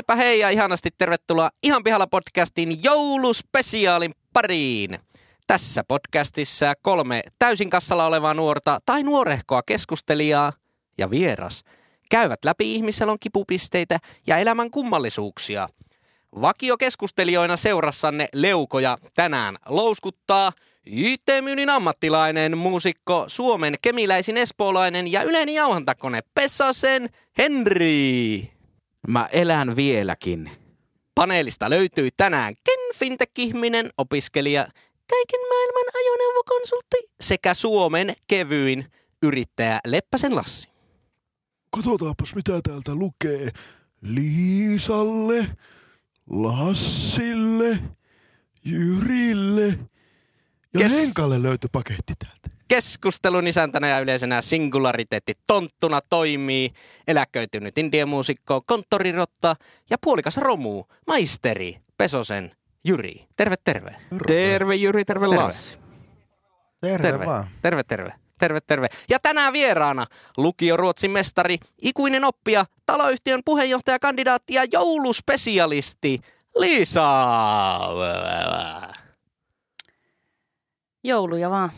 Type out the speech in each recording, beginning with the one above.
Heipä hei ja ihanasti tervetuloa Ihan pihalla podcastin jouluspesiaalin pariin. Tässä podcastissa kolme täysin kassalla olevaa nuorta tai nuorehkoa keskustelijaa ja vieras käyvät läpi ihmiselon kipupisteitä ja elämän kummallisuuksia. Vakiokeskustelijoina seurassanne leukoja tänään louskuttaa IT-myynnin ammattilainen, muusikko, Suomen kemiläisin espoolainen ja yleinen jauhantakone Pessasen Henri. Mä elän vieläkin. Paneelista löytyy tänään Ken Fintech-ihminen, opiskelija, kaiken maailman ajoneuvokonsultti sekä Suomen kevyin yrittäjä Leppäsen Lassi. Katsotaanpas mitä täältä lukee. Liisalle, Lassille, Jyrille ja Kes- Henkalle löytyi paketti täältä. Keskustelun isäntänä ja yleisenä singulariteetti tonttuna toimii eläköitynyt indiemuusikko, konttorirotta ja puolikas romu, maisteri, Pesosen Jyri. Terve, terve. Terve Jyri, terve, Terve. Lassi. Terve, Terve, vaan. terve, terve. Terve, terve. Ja tänään vieraana lukio Ruotsin mestari, ikuinen oppija, taloyhtiön puheenjohtajakandidaatti ja jouluspesialisti Liisa. Jouluja vaan.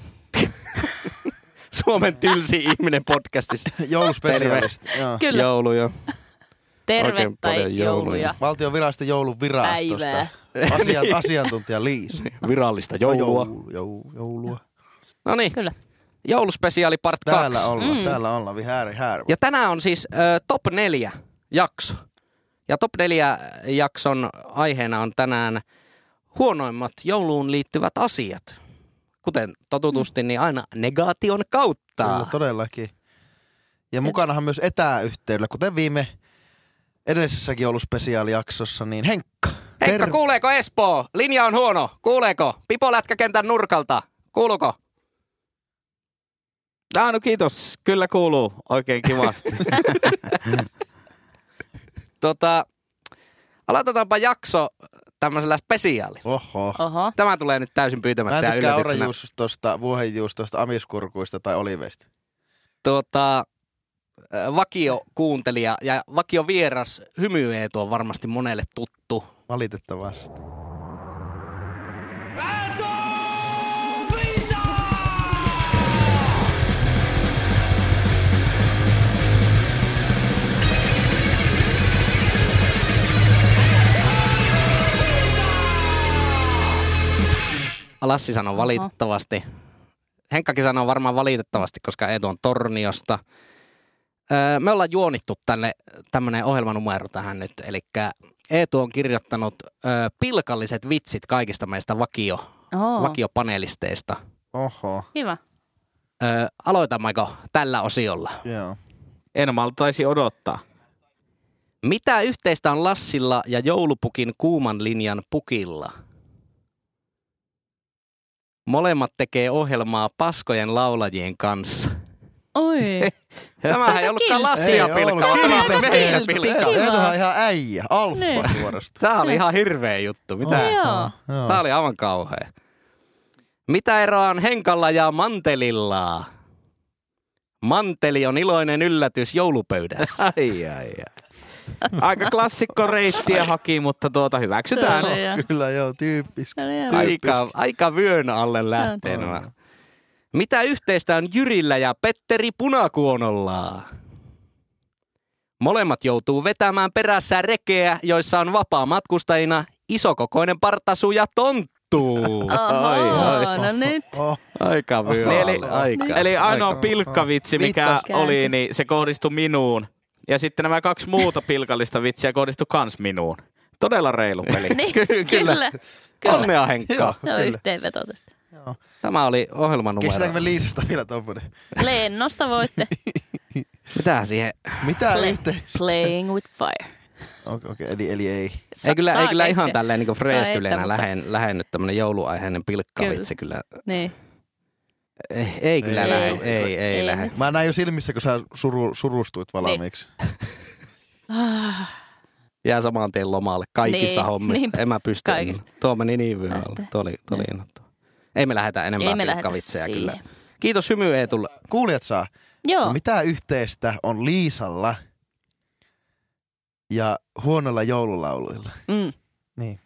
Suomen tylsi ihminen podcastissa. Jouluspesialisti. Kyllä. Joulu jo. Terve Oikein tai jouluja. jouluja. Valtion viraston jouluvirastosta. Päivää. Asian, asiantuntija Liis. Virallista joulua. Joulu, joulu, joulua. No niin, Kyllä. jouluspesiaali part 2. Täällä ollaan, Mm. täällä ollaan. Vi här, här. Ja tänään on siis ö, top 4 jakso. Ja top 4 jakson aiheena on tänään huonoimmat jouluun liittyvät asiat. Kuten totutusti, niin aina negaation kautta. Kyllä, todellakin. Ja mukanahan myös etäyhteydellä, kuten viime edellisessäkin jouluspesiaalijaksossa, niin Henkka. Heikka, Ter- kuuleeko Espoo? Linja on huono. Kuuleeko? Pipo lätkäkentän nurkalta. Kuuluuko? Ah, no kiitos. Kyllä kuuluu oikein kivasti. Tota, aloitetaanpa jakso tämmöisellä spesiaalilla. Oho. Oho. Tämä tulee nyt täysin Mä pyytämättä en ja tykkää orajuustosta, vuohenjuustosta, amiskurkuista tai oliveista. tuota, vakio kuuntelija ja vakio vieras Hymy Eetu on varmasti monelle tuttu. Valitettavasti. Lassi sanoo valitettavasti. Henkkakin sanoo varmaan valitettavasti, koska Eetu on Torniosta. Öö, me ollaan juonittu tänne tämmöinen ohjelmanumero tähän nyt, eli Eetu on kirjoittanut öö, pilkalliset vitsit kaikista meistä vakio, Oho. vakiopanelisteista. Oho. Kiva. Öö, aloitammeko tällä osiolla? Joo. en maltaisi odottaa. Mitä yhteistä on Lassilla ja joulupukin kuuman linjan pukilla? Molemmat tekee ohjelmaa paskojen laulajien kanssa. Oi. Tämähän ei ollutkaan Lassia pilkkaa, tämä oli pilkkaa. Kiva. Eetuhan on ihan äijä. Alfa Niin. suorasta. Tämä oli ihan hirveä juttu. Mitä? Joo. Joo. Tämä oli aivan kauhea. Mitä eroa on Henkalla ja Mantelilla? Manteli on iloinen yllätys joulupöydässä. Ai, ai, ai. Aika klassikko reittiä haki, mutta tuota hyväksytään. Ja- Kyllä joo, tyyppis. Aika, aika vyön alle lähtee nämä. Mitä yhteistä on Jyrillä ja Petteri Punakuonolla? Molemmat joutuu vetämään perässä rekeä, joissa on vapaa matkustajina isokokoinen partasu ja tonttu. Ai, ai. Oho, no nyt. Aika vyö Niin, eli- aika. Eli ainoa pilkkavitsi, mikä oli, niin se kohdistui minuun. Ja sitten nämä kaksi muuta pilkallista vitsiä kohdistui kans minuun. Todella reilu peli. Niin, Ky- kyllä. kyllä. Kyllä. Onnea Henkka. Joo. Se on Kyllä. yhteenveto tästä. joo. Tämä oli ohjelmanumero. Kestääkö me Liisasta vielä tommonen? Lennosta voitte. Mitä siihen? Mitä Play- yhteistä? Playing with fire. Okei, okay, eli, eli ei. ei kyllä, ei kyllä ihan tälleen niin mutta- lähen, lähennyt tämmöinen jouluaiheinen pilkkavitsi kyllä. Niin. Ei, ei kyllä Ei, lähe, ei, ei, ei, ei nyt. Mä näin jo silmissä, kun sä suru, surustuit valmiiksi. Ah, Jää saman tien lomalle kaikista Niin, hommista. niinpä. En mä pysty. Kaikista. Tuo meni niin vyölle. Lähtee. Tuo oli, tuo oli Niin. innoittava. Ei me lähetä enempää Ei me lähetä pilkkavitsejä kyllä. Kiitos Hymy Eetulle. Kuulijat saa. Joo. No, mitä yhteistä on Liisalla ja huonolla joululauluilla. Mm. Niin.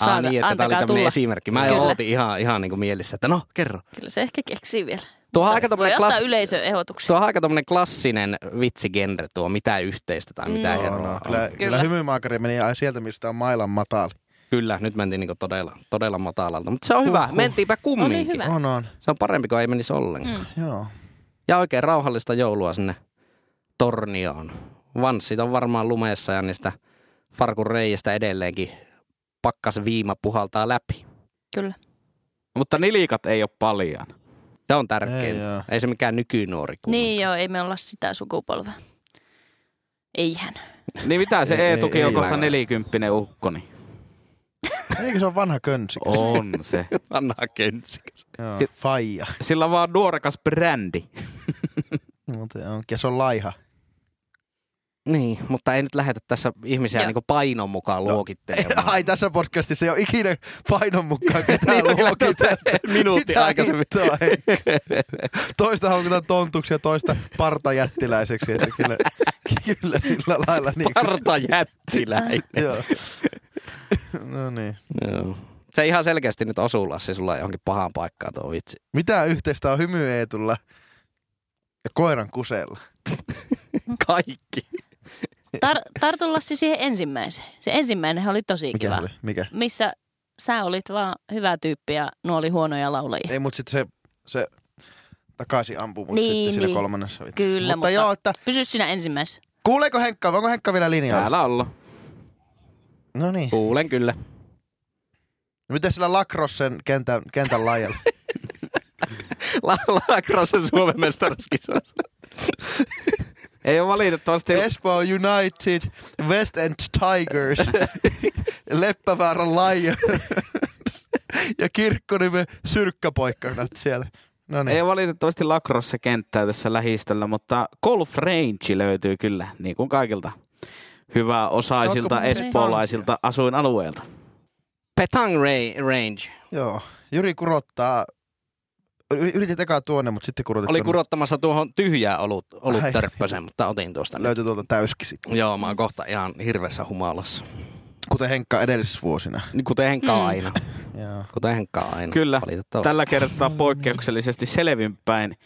Ah, Saada, niin, että tämä oli tämmöinen tulla. esimerkki. Mä Kyllä. ootin ihan, ihan niin kuin mielissä, että no kerro. Kyllä se ehkä keksii vielä. Tuo aika ottaa klass-. Tuo on aika tommonen klassinen vitsigenre tuo, mitä yhteistä tai mitä Mm. eroa No, no, kyllä, kyllä. Kyllä. hymymaakari meni ai sieltä, mistä on mailan matali. Kyllä, nyt mentiin niinku todella, todella matalalta. Mutta se on hyvä, Huhhuh. mentiinpä kumminkin. Oli hyvä. On, on. Se on parempi kuin ei menisi ollenkaan. Mm. Joo. Ja oikein rauhallista joulua sinne tornioon. Vanssit on varmaan lumeessa ja niistä farkun reijistä edelleenkin pakkas viima puhaltaa läpi. Kyllä. Mutta nilikat ei ole paljon. Se on Ei tärkeintä. Ei, ei se mikään nykynuori kuulu. Niin joo, ei me olla sitä sukupolvea. Eihän. Niin mitä se Ei, ei, Eetukin on ei kohta nelikymppinen ukkoni. Eikö se ole vanha könsi? On se. Vanha kensikäs. Joo. Faija. Sillä on vaan nuorekas brändi. Mutta on, ja se on laiha. Niin, mutta ei nyt lähetä tässä ihmisiä niinku painon mukaan No, luokittelemaan. Ai tässä podcastissa ei ole ikinä painon mukaan ketään Niin, luokiteltu. Minuutti Mitä aikaisemmin. hittoa. Toista haukutaan tontuksi ja toista partajättiläiseksi. Että kyllä, kyllä sillä lailla niin kuin, Parta jättiläinen. Joo. No niin. Joo. Se ihan selkeästi nyt osuu Lassi sulla johonkin pahaan paikkaan tuo vitsi. Mitä yhteistä on hymy Eetulla ja koiran kusella? Kaikki. Tar- tartu Lassi siihen ensimmäiseen. Se ensimmäinen oli tosi Mikä kiva. oli? Mikä? Missä sä olit vaan hyvä tyyppi ja nuo oli huonoja laulajia. Ei, mutta sitten se, se takaisin ampuu mut Niin, sitten siinä niin. kolmannessa vitsissä. Kyllä, mutta, mutta- joo, että Pysy siinä ensimmäisessä. kuuleeko Henkka, onko Henkka vielä linjalla? Täällä ollaan. No niin. Kuulen kyllä. No Miten sillä Lacrossen kentän, kentän laajalla? Lacrosse Suomen mestaruuskisassa. Ei ole valitettavasti... Espoo United, West End Tigers, Leppävaaran Lions ja Kirkkonimen syrkkäpoikkanat siellä. No Ei niin. ole valitettavasti lacrosse kenttää tässä lähistöllä, mutta golf range löytyy kyllä, niin kuin kaikilta hyvää osaisilta espoolaisilta asuinalueilta. Petang Range. Joo. Jyri kurottaa. Yritit ekaa tuonne, mutta sitten kurotit Oli kurottamassa tuohon tyhjää olut, Ai. oluttörppösen, mutta otin tuosta. Löytyi tuolta täyski sitten. Joo, mä oon kohta ihan hirveässä humalassa. Kuten Henkka edellisessä vuosina. Niin Kuten Henkka Mm. aina. Joo. Kuten Henkka aina. Kyllä, tällä kertaa poikkeuksellisesti selvinpäin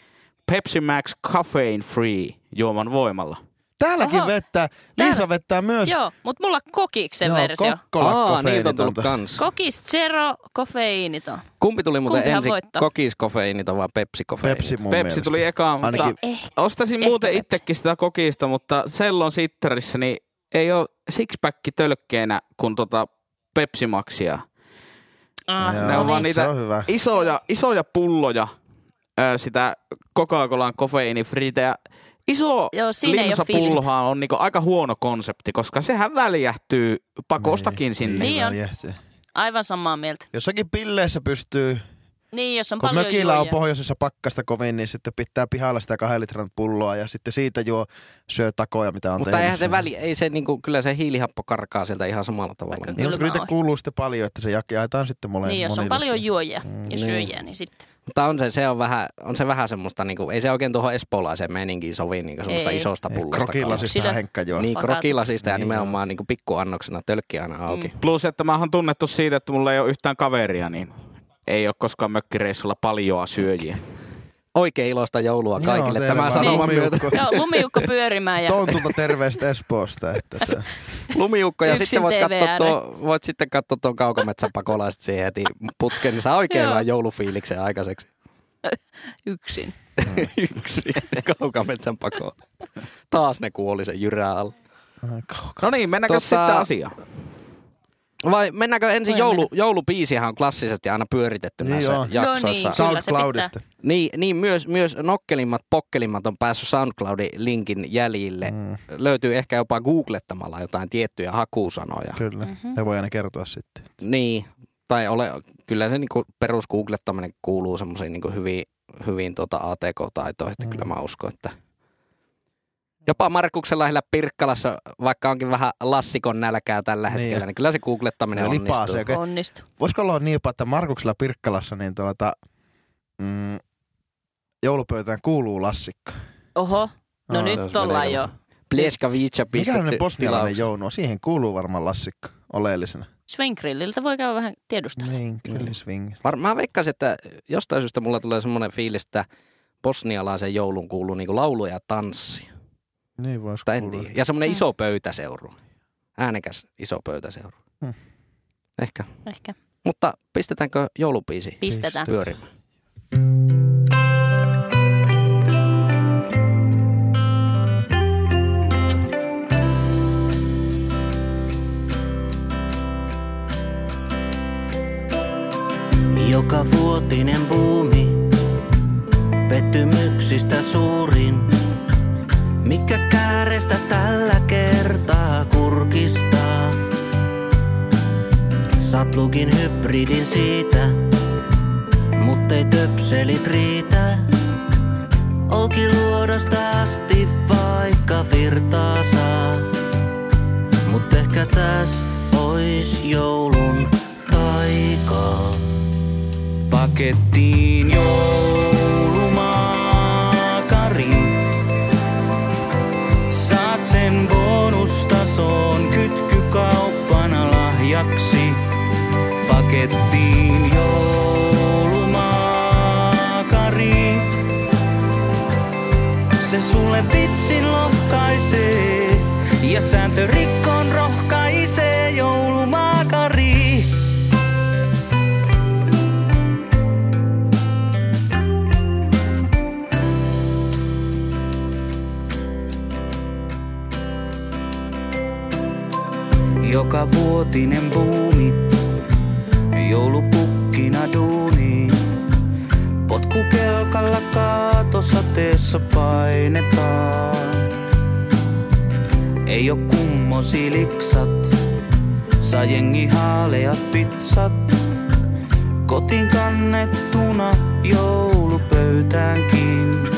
Pepsi Max Caffeine Free juoman voimalla. Täälläkin Oho. vettää. Täällä- Liisa vettää myös. Joo, mutta mulla kokiksen Joo, versio. Kokkola Aa, niitä on tullut kans. Kokis zero, kofeiiniton. Kumpi tuli muuten Kumpihan ensin? voittaa? Kokiskofeiinita vai pepsikofeiinita? Pepsi mun Pepsi mielestä. tuli ekaan, mutta Ainakin- Eh, ostaisin Ehkä muuten Pepsi. itsekin sitä kokista, mutta sellon sitterissä niin ei ole sixpack tölkkeenä kuin tota Pepsi Maxia. ah, Joo, ne on vaan niin. niitä- on hyvä. Isoja, isoja pulloja sitä Coca-Colan kofeiinifriitä ja iso Joo, siinä linsapullohan on niinku aika huono konsepti, koska sehän väljähtyy pakostakin sinne. Niin on. väljähtyy. Aivan samaa mieltä. Jossakin pilleissä pystyy, Niin, jos on kun paljon mökillä on juojia. pohjoisessa pakkasta kovin, niin sitten pitää pihalla sitä kahden litran pulloa ja sitten siitä juo syö takoja, mitä on Mutta tehnyt. eihän se väli, ei se niinku, kyllä se hiilihappo karkaa sieltä ihan samalla tavalla. Vaikka Niin, mutta Kylmä niitä on. kuuluu sitten paljon, että se jake- jaetaan sitten mole, Niin, jos on paljon siinä. juojia Mm, ja niin. syöjiä, niin sitten. Mutta on se, se on vähän, on se vähän semmoista, niinku, ei se oikein tuohon espoolaiseen meininkiin sovi niinku semmoista Ei. isosta pullosta. Krokilasista. Henkka juo. Niin, krokilasista ja Niin, nimenomaan niinku pikkuannoksena tölkki aina auki. Mm. Plus, että mä oon tunnettu siitä, että mulla ei ole yhtään kaveria, niin ei ole koskaan mökkireissulla paljoa syöjiä. Oikein iloista joulua Joo, kaikille. teille Tämä vaan sanoman myötä. lumiukko. Joo, lumiukko pyörimään ja Tontulta terveistä Espoosta. Että se. Lumiukko ja Yksin sitten voit, katsoa tuo, voit sitten katsoa tuon kaukometsän pakolaiset siihen heti putkeen, niin saa oikein Joo. hyvän joulufiiliksen aikaiseksi. yksin. Yksi kaukometsän pako. Taas ne kuoli sen jyrää alla. No niin, mennäänkö Tota- sitten asiaan? Vai mennäänkö ensin joulu, joulubiisihän on klassisesti aina pyöritetty Niin näissä on. jaksoissa. Joo, niin. Kyllä se SoundCloudista. Niin, niin myös, myös nokkelimmat, pokkelimmat on päässyt SoundCloudin linkin jäljille. Mm, Löytyy ehkä jopa googlettamalla jotain tiettyjä hakusanoja. kyllä, Mhm. ne voi aina kertoa sitten. Niin, tai ole, kyllä se niinku perus googlettaminen kuuluu semmoisiin niinku hyvin, hyvin tuota ATK-taitoihin, että Mm. kyllä mä uskon, että jopa Markuksen lähellä Pirkkalassa, vaikka onkin vähän lassikon nälkää tällä Niin. hetkellä, niin kyllä se googlettaminen lipaa onnistuu. se, Okei. Onnistu. Voisiko olla niin jopa, että Markuksella Pirkkalassa niin tuota, mm, joulupöytään kuuluu lassikka? Oho, no se nyt ollaan jo. Pleskavica Mikä on pistetty bosnialainen jounu? on? Siihen kuuluu varmaan lassikka oleellisena. Svengrilliltä voi käydä vähän tiedustella. Niin, kyllä swing. Var, mä veikkaisin, että jostain syystä mulla tulee semmoinen fiilis, että bosnialaisen joulun kuuluu niinku laulu ja tanssi. Niin vois Tai en tiedä. Ja semmoinen Mm. iso pöytäseuru. Äänekäs iso pöytäseuru. Hmm. Ehkä. Ehkä. Mutta pistetäänkö joulupiisi Pistetään. pyörimään? Joka vuotinen buumi, pettymyksistä suurin. Mikä käärestä tällä kertaa kurkistaa? Satlukin hybridin siitä, muttei töpselit riitä. Olkiluodosta asti vaikka virtaa saa. Mut ehkä täs ois joulun taikaa. Pakettiin joulumaakari. Lahjaksi. Pakettiin joulumaakari. Se sulle vitsin lohkaisee ja sääntö rikkoon rohkaisee Joka vuotinen buumi, joulupukkina duuni. Potkukelkalla kaatosateessa painetaan. Ei oo kummosiliksat, saa jengi haaleat pizzat. Kotiin kannettuna joulupöytäänkin.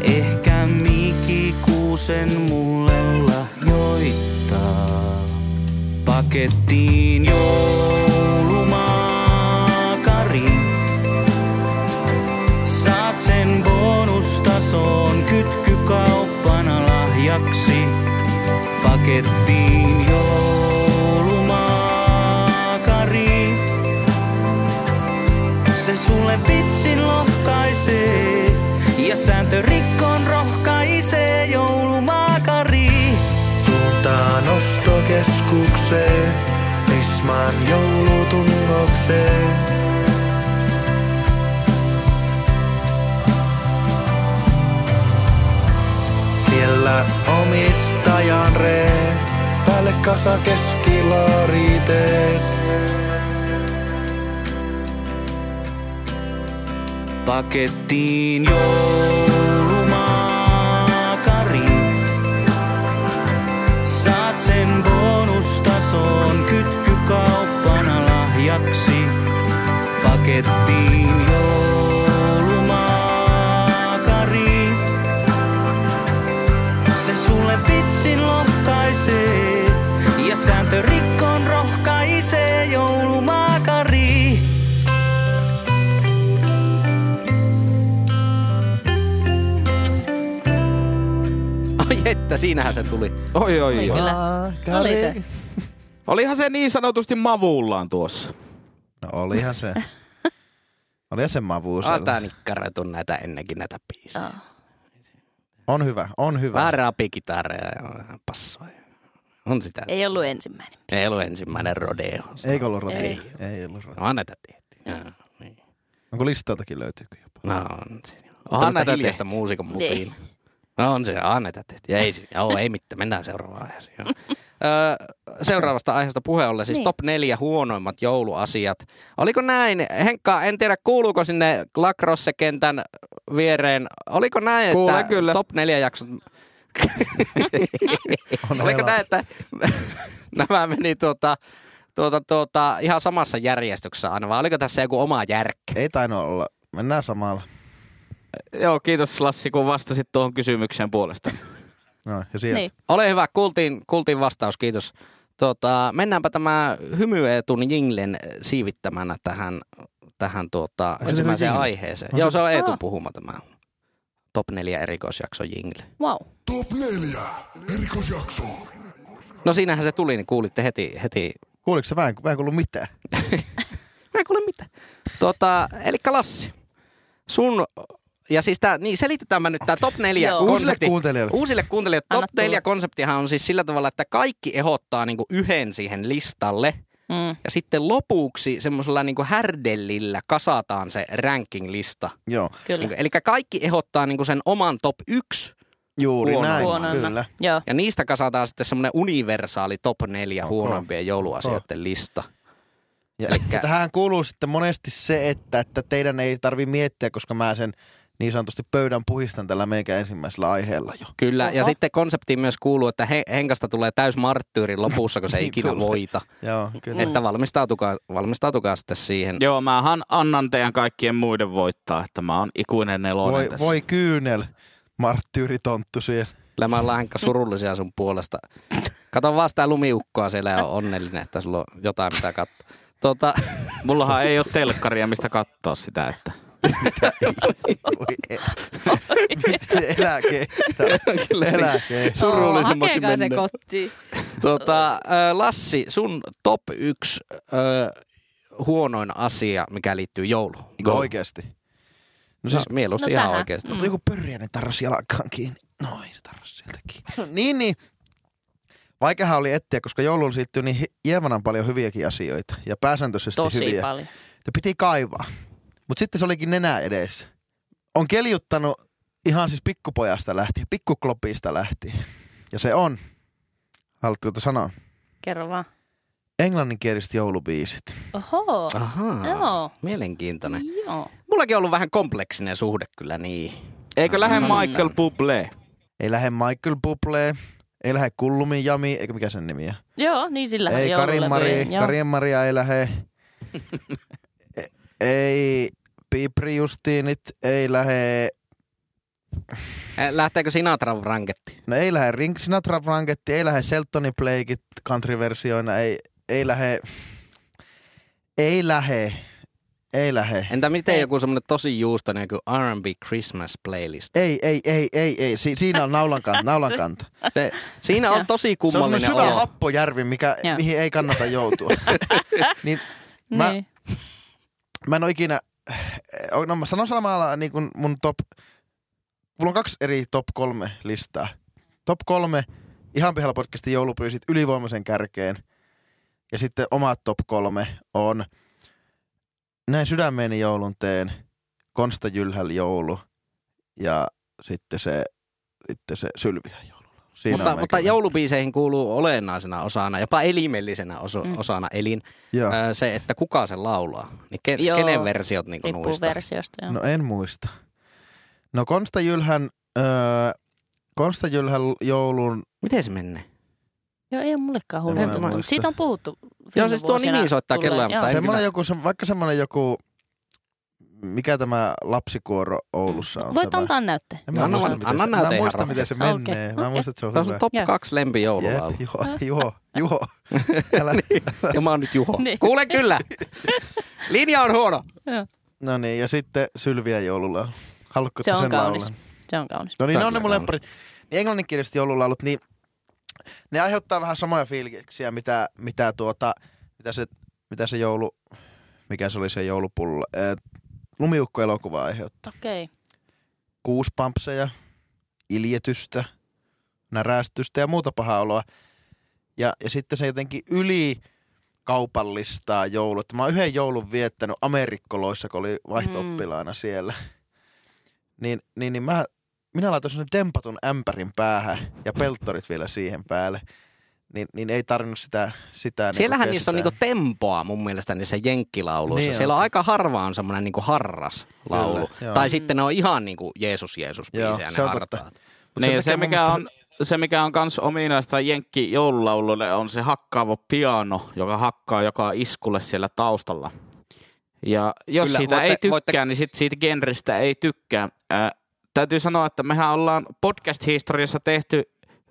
Ehkä Miki Kuusen mulle lahjoittaa. Pakettiin joulumaakari. Saat sen bonustason kytkykauppana lahjaksi. Pakettiin joulumaakari. Se sulle vitsin lohkaisee ja sääntö rikkoon rohkaisee ostokeskukseen, Prisman joulutunnokseen. Siellä omistajan ree, päälle kasa keskilaariteen. Pakettiin joulumaakari. Pakettiin joulumaakari. Se sulle vitsin lohkaisee ja sääntö rikkoon rohkaisee joulumaakari. Ai että, siinähän se tuli. Oi, oi, oi. kyllä. Oli tässä. Olihan se niin sanotusti mavullaan tuossa. No olihan se. olihan se mavuus. Oon sitä nikkaroitu näitä ennenkin näitä biisejä. Joo. On hyvä, on hyvä. Vähän rapikitareja ja passoja. On sitä. Ei, Ei ollut ensimmäinen. ei ollut ensimmäinen rodeo. Eikö ollut rodeo? Ei. Ei ollut rodeo. On näitä tehty. Joo, niin. Onko listoiltakin löytyykö jopa? No on se. Onhan näitä hiljaista tehty. muusikon Niin. mutiin. No on se, on näitä tehty. Ja ei, joo, ei mitään, mennään seuraavaan aiheeseen. Öö, seuraavasta aiheesta puheen ollen, siis Niin. top neljä huonoimmat jouluasiat. Oliko näin, Henkka, en tiedä kuuluuko sinne lacrosse-kentän viereen, oliko näin, Kuulen että kyllä. top neljä jaksot, On oliko näin, että nämä meni tuota, tuota, tuota, ihan samassa järjestyksessä aina, vai oliko tässä joku oma järkkä? Ei tainnut olla. Mennään samalla. Joo, kiitos Lassi, kun vastasit tuohon kysymykseen puolesta. No, ja sieltä. Niin. Ole hyvä, kuultiin, kuultiin vastaus, kiitos. Tota, mennäänpä tämä hymyetun jinglen siivittämänä tähän, tähän tuota, se ensimmäiseen aiheeseen. On Joo, se- on Eetun Ah. puhuma tämä top 4 erikoisjakso jingle. Wow. Top 4. Erikoisjakso. No siinähän se tuli, niin kuulitte heti, heti Kuuliko se? En, mä en kuullut mitään. Mä en kuule mitään. Tota, eli Lassi, sun, ja siis tää, niin selitetään mä nyt tää top 4 Joo. Uusille konsepti. kuuntelijoille. Uusille kuuntelijoille Anna top 4 tulla. konseptihan on siis sillä tavalla, että kaikki ehdottaa niinku yhden siihen listalle. Mm. Ja sitten lopuksi semmoisella niinku härdellillä kasataan se ranking-lista. Joo. Kyllä. Niinku, eli kaikki ehdottaa niinku sen oman top 1 Juuri Huono. näin. Huonoimmat. Kyllä. Joo. ja niistä kasataan sitten semmoinen universaali top 4 huonoimpien jouluasioiden lista. Ja, Elikkä- ja tähän kuuluu sitten monesti se, että, että teidän ei tarvi miettiä, koska mä sen niin sanotusti pöydän puhistan tällä meikä ensimmäisellä aiheella jo. Kyllä, ja Oho. sitten konseptiin myös kuuluu, että he, Henkasta tulee täys marttyyri lopussa, kun se ei Niin ikinä tulee. voita. Joo, kyllä. Että valmistautukaa, valmistautukaa sitten siihen. Joo, mähän annan teidän kaikkien muiden voittaa, että mä oon ikuinen nelonen Voi, tässä. voi kyynel, marttyyritonttu siellä. Kyllä mä ollaan Henkka surullisia sun puolesta. Kato vaan sitä lumiukkoa siellä ja on onnellinen, että sulla on jotain mitä katsoa. Tota, Mullahan ei ole telkkaria, mistä katsoa sitä, että... Voi Miten eläke? Kyllä. Eläke. surullisemmaksi Hakekaa se mennyt. kotiin. tota, äh, Lassi, sun top yksi äh, huonoin asia, mikä liittyy jouluun. Eikö oikeesti? No siis mieluusti No ihan tähän. oikeasti. Mutta joku pörjäinen tarras jalkaan kiinni. Noin, se tarras sieltä kiinni. niin, niin. Vaikeahan oli etsiä, koska jouluun liittyy niin hi- hieman paljon hyviäkin asioita. Ja pääsääntöisesti Tosi hyviä. paljon. Ja piti kaivaa. Mutta sitten se olikin nenä edessä. On keljuttanut ihan siis pikkupojasta lähtien, pikkuklopista lähtien. Ja se on, haluatko tuota sanoa, Kerro vaan. englanninkieliset joulubiisit. Oho. Ahaa, Joo. mielenkiintoinen. Joo. Mullakin on ollut vähän kompleksinen suhde kyllä niin. Eikö lähde Mm. Michael Bublé? Ei lähde Michael Bublé, ei lähde Kullumin Jami, eikä mikä sen nimi on. Joo, niin sillä Ei Karin Mari, Karin Maria ei lähde. Ei Piipri Justiinit, ei lähde, Eh, Lähteekö Sinatran ranketti? no ei lähde Ring Sinatra Franketti, ei lähde Seltoni Blakeit country-versioina, ei, ei lähde, ei lähde, ei lähde. Entä miten Ei. joku semmonen tosi juustoinen joku R&B Christmas playlist? Ei, ei, ei, ei, ei. Si- siinä on naulan kanta. Naulan kanta. Se, siinä on tosi Se on kummallinen semmoinen syvä happojärvi, mikä, mihin ei kannata joutua. niin Mä- Niin. Mä en ole ikinä, no mä sanon samalla niin kuin mun top, mulla on kaksi eri top kolme listaa. Top kolme, ihan pihalla podcastin joulupyysit ylivoimaisen kärkeen. Ja sitten omat top kolme on Näin sydämeeni joulun teen, Konsta Jylhäl joulu ja sitten se, sitten se Sylviä joulu. Siinä Mutta, mutta joulubiiseihin kuuluu olennaisena osana, jopa elimellisenä oso, Mm. osana elin, Joo. ö, se, että kuka se laulaa. Niin ke, Joo. kenen versiot niin versiosta. Joo. No en muista. No Konsta Jylhän, öö, Konsta Jylhän joulun, Miten se menee? Joo, ei ole mullekaan hullu muista. Siitä on puhuttu. Joo, siis tuo nimi soittaa kelloa, mutta en semmoinen kyllä- joku, se- vaikka semmoinen joku, mikä tämä lapsikuoro Oulussa on Voit tämä? antaa näytte. En mä Anna muista, anna se, näyte mä ihan muista, miten se menee. Okei, Mä muistan, että se on Se on sun top Joo. 2 lempijoululaulu. Jep, Juho, Juho, Juho. Älä, Ja mä oon nyt Juho. Niin. Kuule kyllä. Linja on huono. no niin, ja sitten Sylviä joululla. Haluatko Se on sen kaunis. laulan? Se on kaunis. No niin, on ne mun lempparit. Niin englanninkieliset joululaulut, niin ne aiheuttaa vähän samoja fiiliksiä, mitä, mitä, tuota, mitä, se, mitä se joulu, mikä se oli se joulupullo, äh, lumiukko-elokuva aiheuttaa. Okei. Okay. Kuuspampseja, iljetystä, närästystä ja muuta pahaa oloa. Ja, ja sitten se jotenkin yli kaupallistaa joulut. Mä oon yhden joulun viettänyt Amerikkoloissa, kun oli vaihto-oppilaana siellä. Niin, niin, niin mä, minä laitoin sen dempatun ämpärin päähän ja pelttorit vielä siihen päälle. Niin, niin ei tarvinnut sitä, sitä Siellähän niinku niissä on niinku tempoa mun mielestä niissä jenkkilauluissa. Niin Siellä on on. aika harva on semmoinen niinku harras laulu. Kyllä, joo. tai sitten ne on ihan niinku Jeesus Jeesus biisejä se ne hartaat. Niin, se mikä, on, se mikä on kans ominaista jenkki joululaululle on se hakkaava piano, joka hakkaa joka iskulle siellä taustalla. Ja jos Kyllä, siitä voitte- ei tykkää, voitte- niin sit siitä genrestä ei tykkää. Ää, täytyy sanoa, että mehän ollaan podcast-historiassa tehty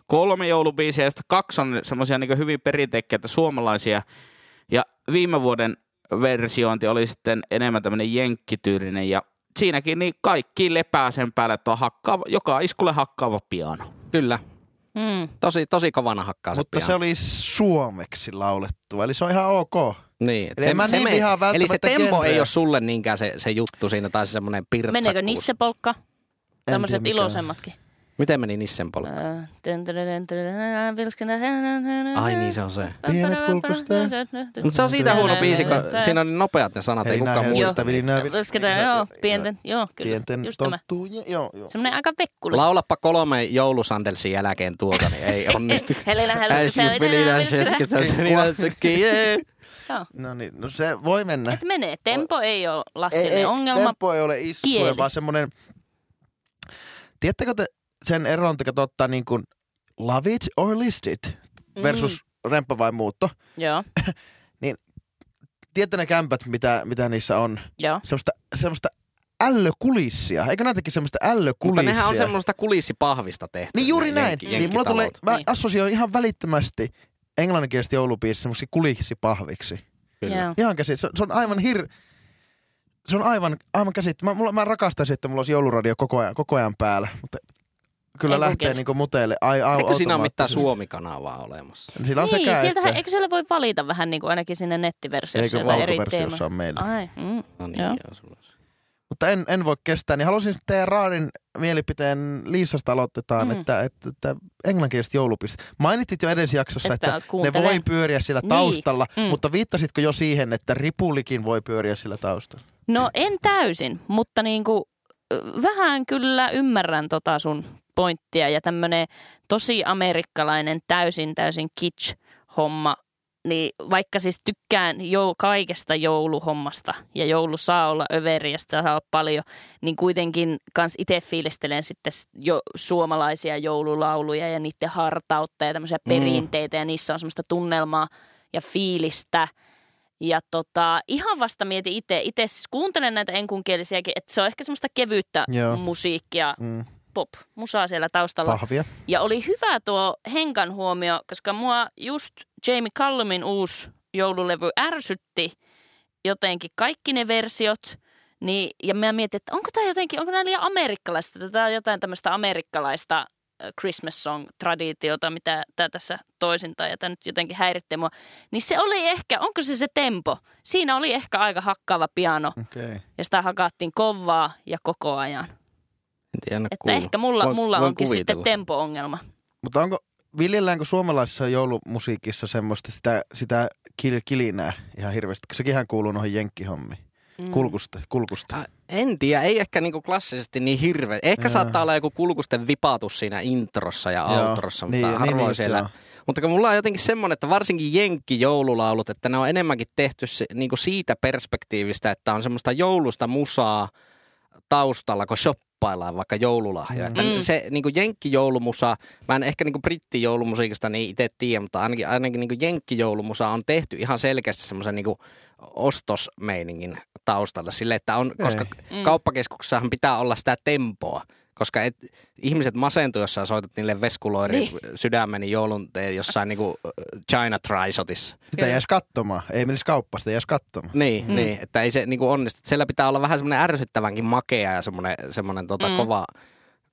kolme joulubiisiä, joista kaksi on semmoisia niin hyvin perinteikkäitä suomalaisia. Ja viime vuoden versiointi oli sitten enemmän tämmöinen jenkkityylinen. Ja siinäkin niin kaikki lepää sen päälle, että on hakkaava, joka iskulle hakkaava piano. Kyllä. Mm. Tosi, tosi kovana hakkaa se Mutta piano. se oli suomeksi laulettu, eli se on ihan ok. Niin, Eli en mä niin me- Eli se tempo ei genreä. ole sulle niinkään se, se juttu siinä, tai se semmoinen pirtsakkuus. Meneekö nissepolkka? Tämmöiset mikä on. iloisemmatkin. Miten meni Nissen vilskenä. Ai niin, se on se. Pienet kulkusteet. Mutta se on siitä huono biisi, kun siinä on niin nopeat ne sanat, ei Hei, kukaan näin muista. Joo, pienten, joo, kyllä. Pienten tottuja, joo, joo. Semmoinen aika vekkuli. Laulappa kolme joulusandelsin jälkeen tuota, niin ei onnistu. Helena yeah. Joo. No niin, no se voi mennä. Et menee. Tempo ei ole Lassille ongelma. Tempo ei ole issue, vaan semmoinen... Tiedättekö te sen eron, että ottaa niin kuin love it or list it versus mm. remppa vai muutto? Joo, Tiedätte ne kämpät, mitä, mitä niissä on? joo. Semmoista, semmoista ällökulissia. Eikö näitäkin semmoista Mutta ällökulissia? nehän on semmoista kulissipahvista tehty. Niin juuri näin. jenkki- niin mulla tulee, mä Niin. assosioin ihan välittömästi englanninkielistä joulubiisiä semmoisia kulissipahviksi. Kyllä. Joo. Ihan käsi. Se, se on aivan hir... Se on aivan, aivan käsittämättä. Mä, mulla, mä rakastaisin, että mulla olisi jouluradio koko ajan, koko ajan päällä, mutta kyllä Ei lähtee niinku muteelle. Ai, ai, Eikö siinä ole mitään. Suomi-kanavaa olemassa? Sillä on Niin, sekä sieltähän, että. eikö siellä voi valita vähän niin kuin ainakin sinne nettiversiossa Eikö teemaa? on meillä. Ai, mm. No niin, Joo. joo. sulla on. Mutta en, en voi kestää. Niin haluaisin teidän Raadin mielipiteen Liisasta aloitetaan, Mm. että, että, että englanninkieliset joulupiste. Mainittit jo edellisessä jaksossa, Että että, ne voi pyöriä sillä Niin. taustalla, Mm. mutta viittasitko jo siihen, että ripulikin voi pyöriä sillä taustalla? No en täysin, mutta niin kuin, vähän kyllä ymmärrän tota sun pointtia ja tämmöinen tosi amerikkalainen täysin täysin kitsch-homma, niin vaikka siis tykkään jo kaikesta jouluhommasta ja joulu saa olla överi ja sitä saa olla paljon, niin kuitenkin kans itse fiilistelen sitten jo suomalaisia joululauluja ja niiden hartautta ja tämmöisiä Mm. perinteitä ja niissä on semmoista tunnelmaa ja fiilistä. Ja tota, ihan vasta mietin itse, itse siis kuuntelen näitä enkunkielisiäkin, että se on ehkä semmoista kevyyttä Joo. musiikkia, Mm. Pop, musaa siellä taustalla. Pahvia. Ja oli hyvä tuo Henkan huomio, koska mua just Jamie Callumin uusi joululevy ärsytti jotenkin kaikki ne versiot. Niin, ja mä mietin, että onko tämä jotenkin, onko nämä liian amerikkalaista? Tämä on jotain tämmöistä amerikkalaista äh, Christmas song-traditiota, mitä tämä tässä toisintaa, ja tämä nyt jotenkin häiritti mua. Niin se oli ehkä, onko se se tempo? Siinä oli ehkä aika hakkaava piano, Okay. ja sitä hakattiin kovaa ja koko ajan. En tiedä, Että kuullut. ehkä mulla, Voin- mulla voin onkin kuvitella. sitten tempo-ongelma. Mutta onko, viljelläänkö suomalaisessa joulumusiikissa semmoista sitä, sitä kil, kilinää ihan hirveästi? Kun sekinhän kuuluu noihin jenkkihommiin. Mm. Kulkusta, kulkusta. Äh, En tiedä, ei ehkä niinku klassisesti niin hirveä. Ehkä Joo. saattaa olla joku kulkusten vipatus siinä introssa ja Joo. outrossa, mutta Niin, harvoin niin, niin, siellä. joo. Mutta kun mulla on jotenkin semmoinen, että varsinkin jenkki-joululaulut, että ne on enemmänkin tehty se, niinku siitä perspektiivistä, että on semmoista joulusta musaa taustalla, kun shoppaillaan vaikka joululahjoja. Mm. Mm. Se niinku jenkki-joulumusa, mä en ehkä niinku brittijoulumusiikista niin itse tiedä, mutta ainakin, ainakin niinku jenkki-joulumusa on tehty ihan selkeästi semmoisen niinku ostosmeiningin taustalla sille, että on, koska Mm. kauppakeskuksessahan pitää olla sitä tempoa, koska et, ihmiset masentuu, jos sä soitat niille veskuloiri Niin. sydämeni joulun tee jossain niinku China Trisotissa. Sitä ei edes katsomaan. Ei menisi kauppaan, sitä ei edes katsomaan. Niin, Mm. niin, että ei se niinku onnistu. Siellä pitää olla vähän semmoinen ärsyttävänkin makea ja semmoinen, semmoinen tota Mm. mm. kova,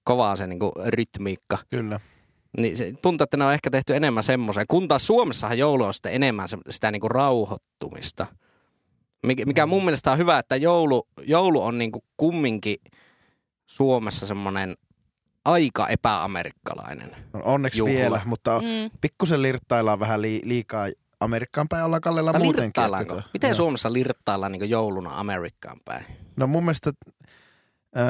kova se niinku rytmiikka. Kyllä. Niin se tuntuu, että ne on ehkä tehty enemmän semmoisen. Kun taas Suomessahan joulu on sitten enemmän se, sitä niinku rauhoittumista. Mikä, mikä mun mielestä on hyvä, että joulu, joulu on niinku kumminkin Suomessa semmoinen aika epäamerikkalainen. No, onneksi Juhla. vielä, mutta Mm. pikkusen lirttaillaan vähän li, liikaa Amerikkaan päin ollaan kallella Tai muutenkin. että- Miten joo. Suomessa lirttaillaan niinku jouluna Amerikkaan päin? No mun mielestä öö,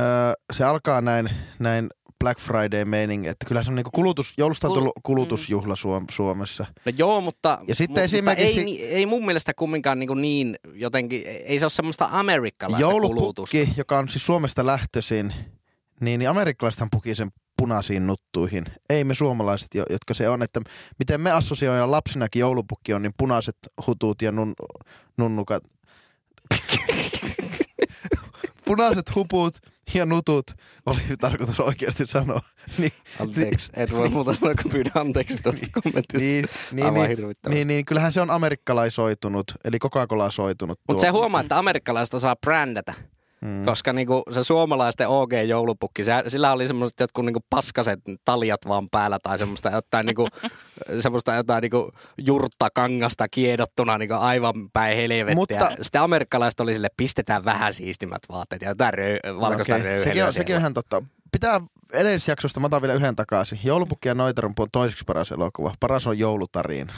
se alkaa näin, näin Black Friday meiningi, että kyllä se on niinku kulutus, joulusta on tullut kulutusjuhla Suom- Suomessa. No joo, mutta, Ja sitten mu- esimerkiksi- mutta ei, ei mun mielestä kumminkaan niin, niin jotenkin, ei se ole semmoista amerikkalaista kulutusta. Joulupukki, joka on siis Suomesta lähtöisin, niin, niin amerikkalaisethan puki sen punaisiin nuttuihin. Ei me suomalaiset, jo- jotka se on. Että miten me assosioidaan lapsinakin joulupukki on, niin punaiset hutut ja nun, nunnukat. Punaiset huput ja nutut oli tarkoitus oikeasti sanoa. niin, Anteeksi, et voi muuta sanoa, kun pyydän anteeksi tuosta kommentista. niin, niin, Aivan niin, niin, niin, kyllähän se on amerikkalaisoitunut, eli Coca-Cola soitunut. Mutta se huomaa, että amerikkalaiset osaa brändätä. Mm. Koska niinku se suomalaisten OG-joulupukki, se, sillä oli semmoiset jotkut niinku paskaset taljat vaan päällä tai semmoista jotain, niinku, semmoista jotain niinku jurttakangasta kiedottuna niinku aivan päin helvettiä. Mutta-. Sitten amerikkalaiset oli sille, pistetään vähän siistimät vaatteet ja jotain röö, valkoista Okei, röyhelyä sekin, on, sekin on ihan totta. Pitää edellisjaksosta, mä otan vielä yhden takaisin. Joulupukki ja Noiterumpu on toiseksi paras elokuva. Paras on joulutariina.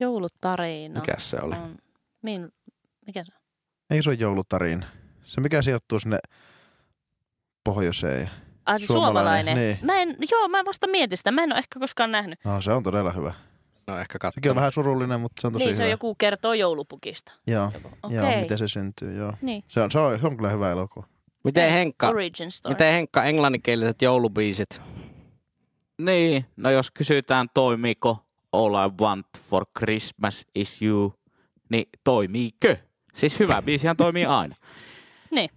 Joulutarina. Mikäs se oli? On. Min, mikä se on? Ei se ole joulutariina. Se mikä sijoittuu sinne pohjoiseen. Ai se Suomalainen, suomalainen. niin. Mä en, joo, mä vasta mietin sitä. Mä en ole ehkä koskaan nähnyt. No se on todella hyvä. No ehkä Sekin katsotaan. on vähän surullinen, mutta se on tosi Niin, se hyvä. on joku kertoo joulupukista. Joo, Okei. joo, miten se syntyy, joo. Niin. Se on, se on, se on kyllä hyvä elokuva. Miten Henkka, Origin story. miten Henkka englanninkieliset joulubiisit? Niin, no jos kysytään toimiiko All I Want for Christmas is You, niin toimiikö? Siis hyvä biisihän toimii aina. Niin.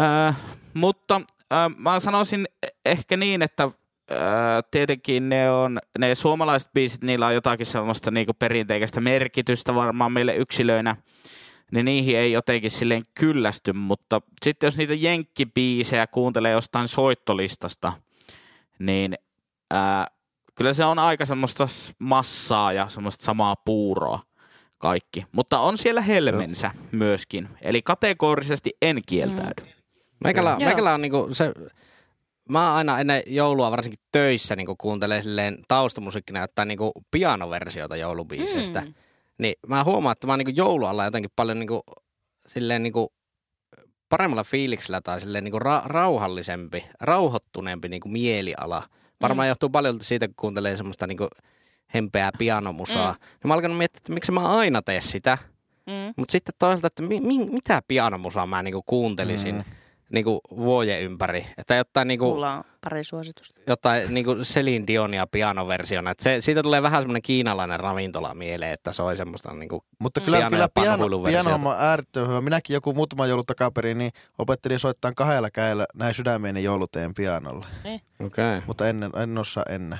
Äh, mutta äh, mä sanoisin ehkä niin, että äh, tietenkin ne on, ne suomalaiset biisit, niillä on jotakin sellaista niinku perinteikästä merkitystä varmaan meille yksilöinä, niin niihin ei jotenkin silleen kyllästy, mutta sitten jos niitä jenkkibiisejä kuuntelee jostain soittolistasta, niin ää, kyllä se on aika semmoista massaa ja semmoista samaa puuroa kaikki. Mutta on siellä helmensä myöskin, eli kategorisesti en kieltäydy. Meikällä, Joo. meikällä on niinku se, mä aina ennen joulua varsinkin töissä niinku kuuntelen silleen taustamusiikkina jotain niinku pianoversiota joulubiiseistä. Mm. Niin mä huomaan, että mä oon niinku joulualla jotenkin paljon niinku, silleen niinku paremmalla fiiliksellä tai silleen niinku ra- rauhallisempi, rauhoittuneempi niinku mieliala. Varmaan Mm. johtuu paljon siitä, kun kuuntelee semmoista niinku hempeää pianomusaa. Mm. Ja mä oon alkanut miettiä, että miksi mä aina tee sitä. Mm. Mutta sitten toisaalta, että mi- mi- mitä pianomusaa mä niinku kuuntelisin Mm. niinku vuoden ympäri. Että jotain, niinku, Mulla on pari suositusta. jotain niinku Celine Dionia pianoversiona. Et se, siitä tulee vähän semmoinen kiinalainen ravintola mieleen, että se oli semmoista niinku, Mutta kyllä, Piano- kyllä piano, piano on äärettömän hyvä. Minäkin joku muutama joulu takaperin, niin opettelin soittaa kahdella kädellä näin sydämeeni jouluteen pianolla. okay. Mutta ennen, en osaa ennen.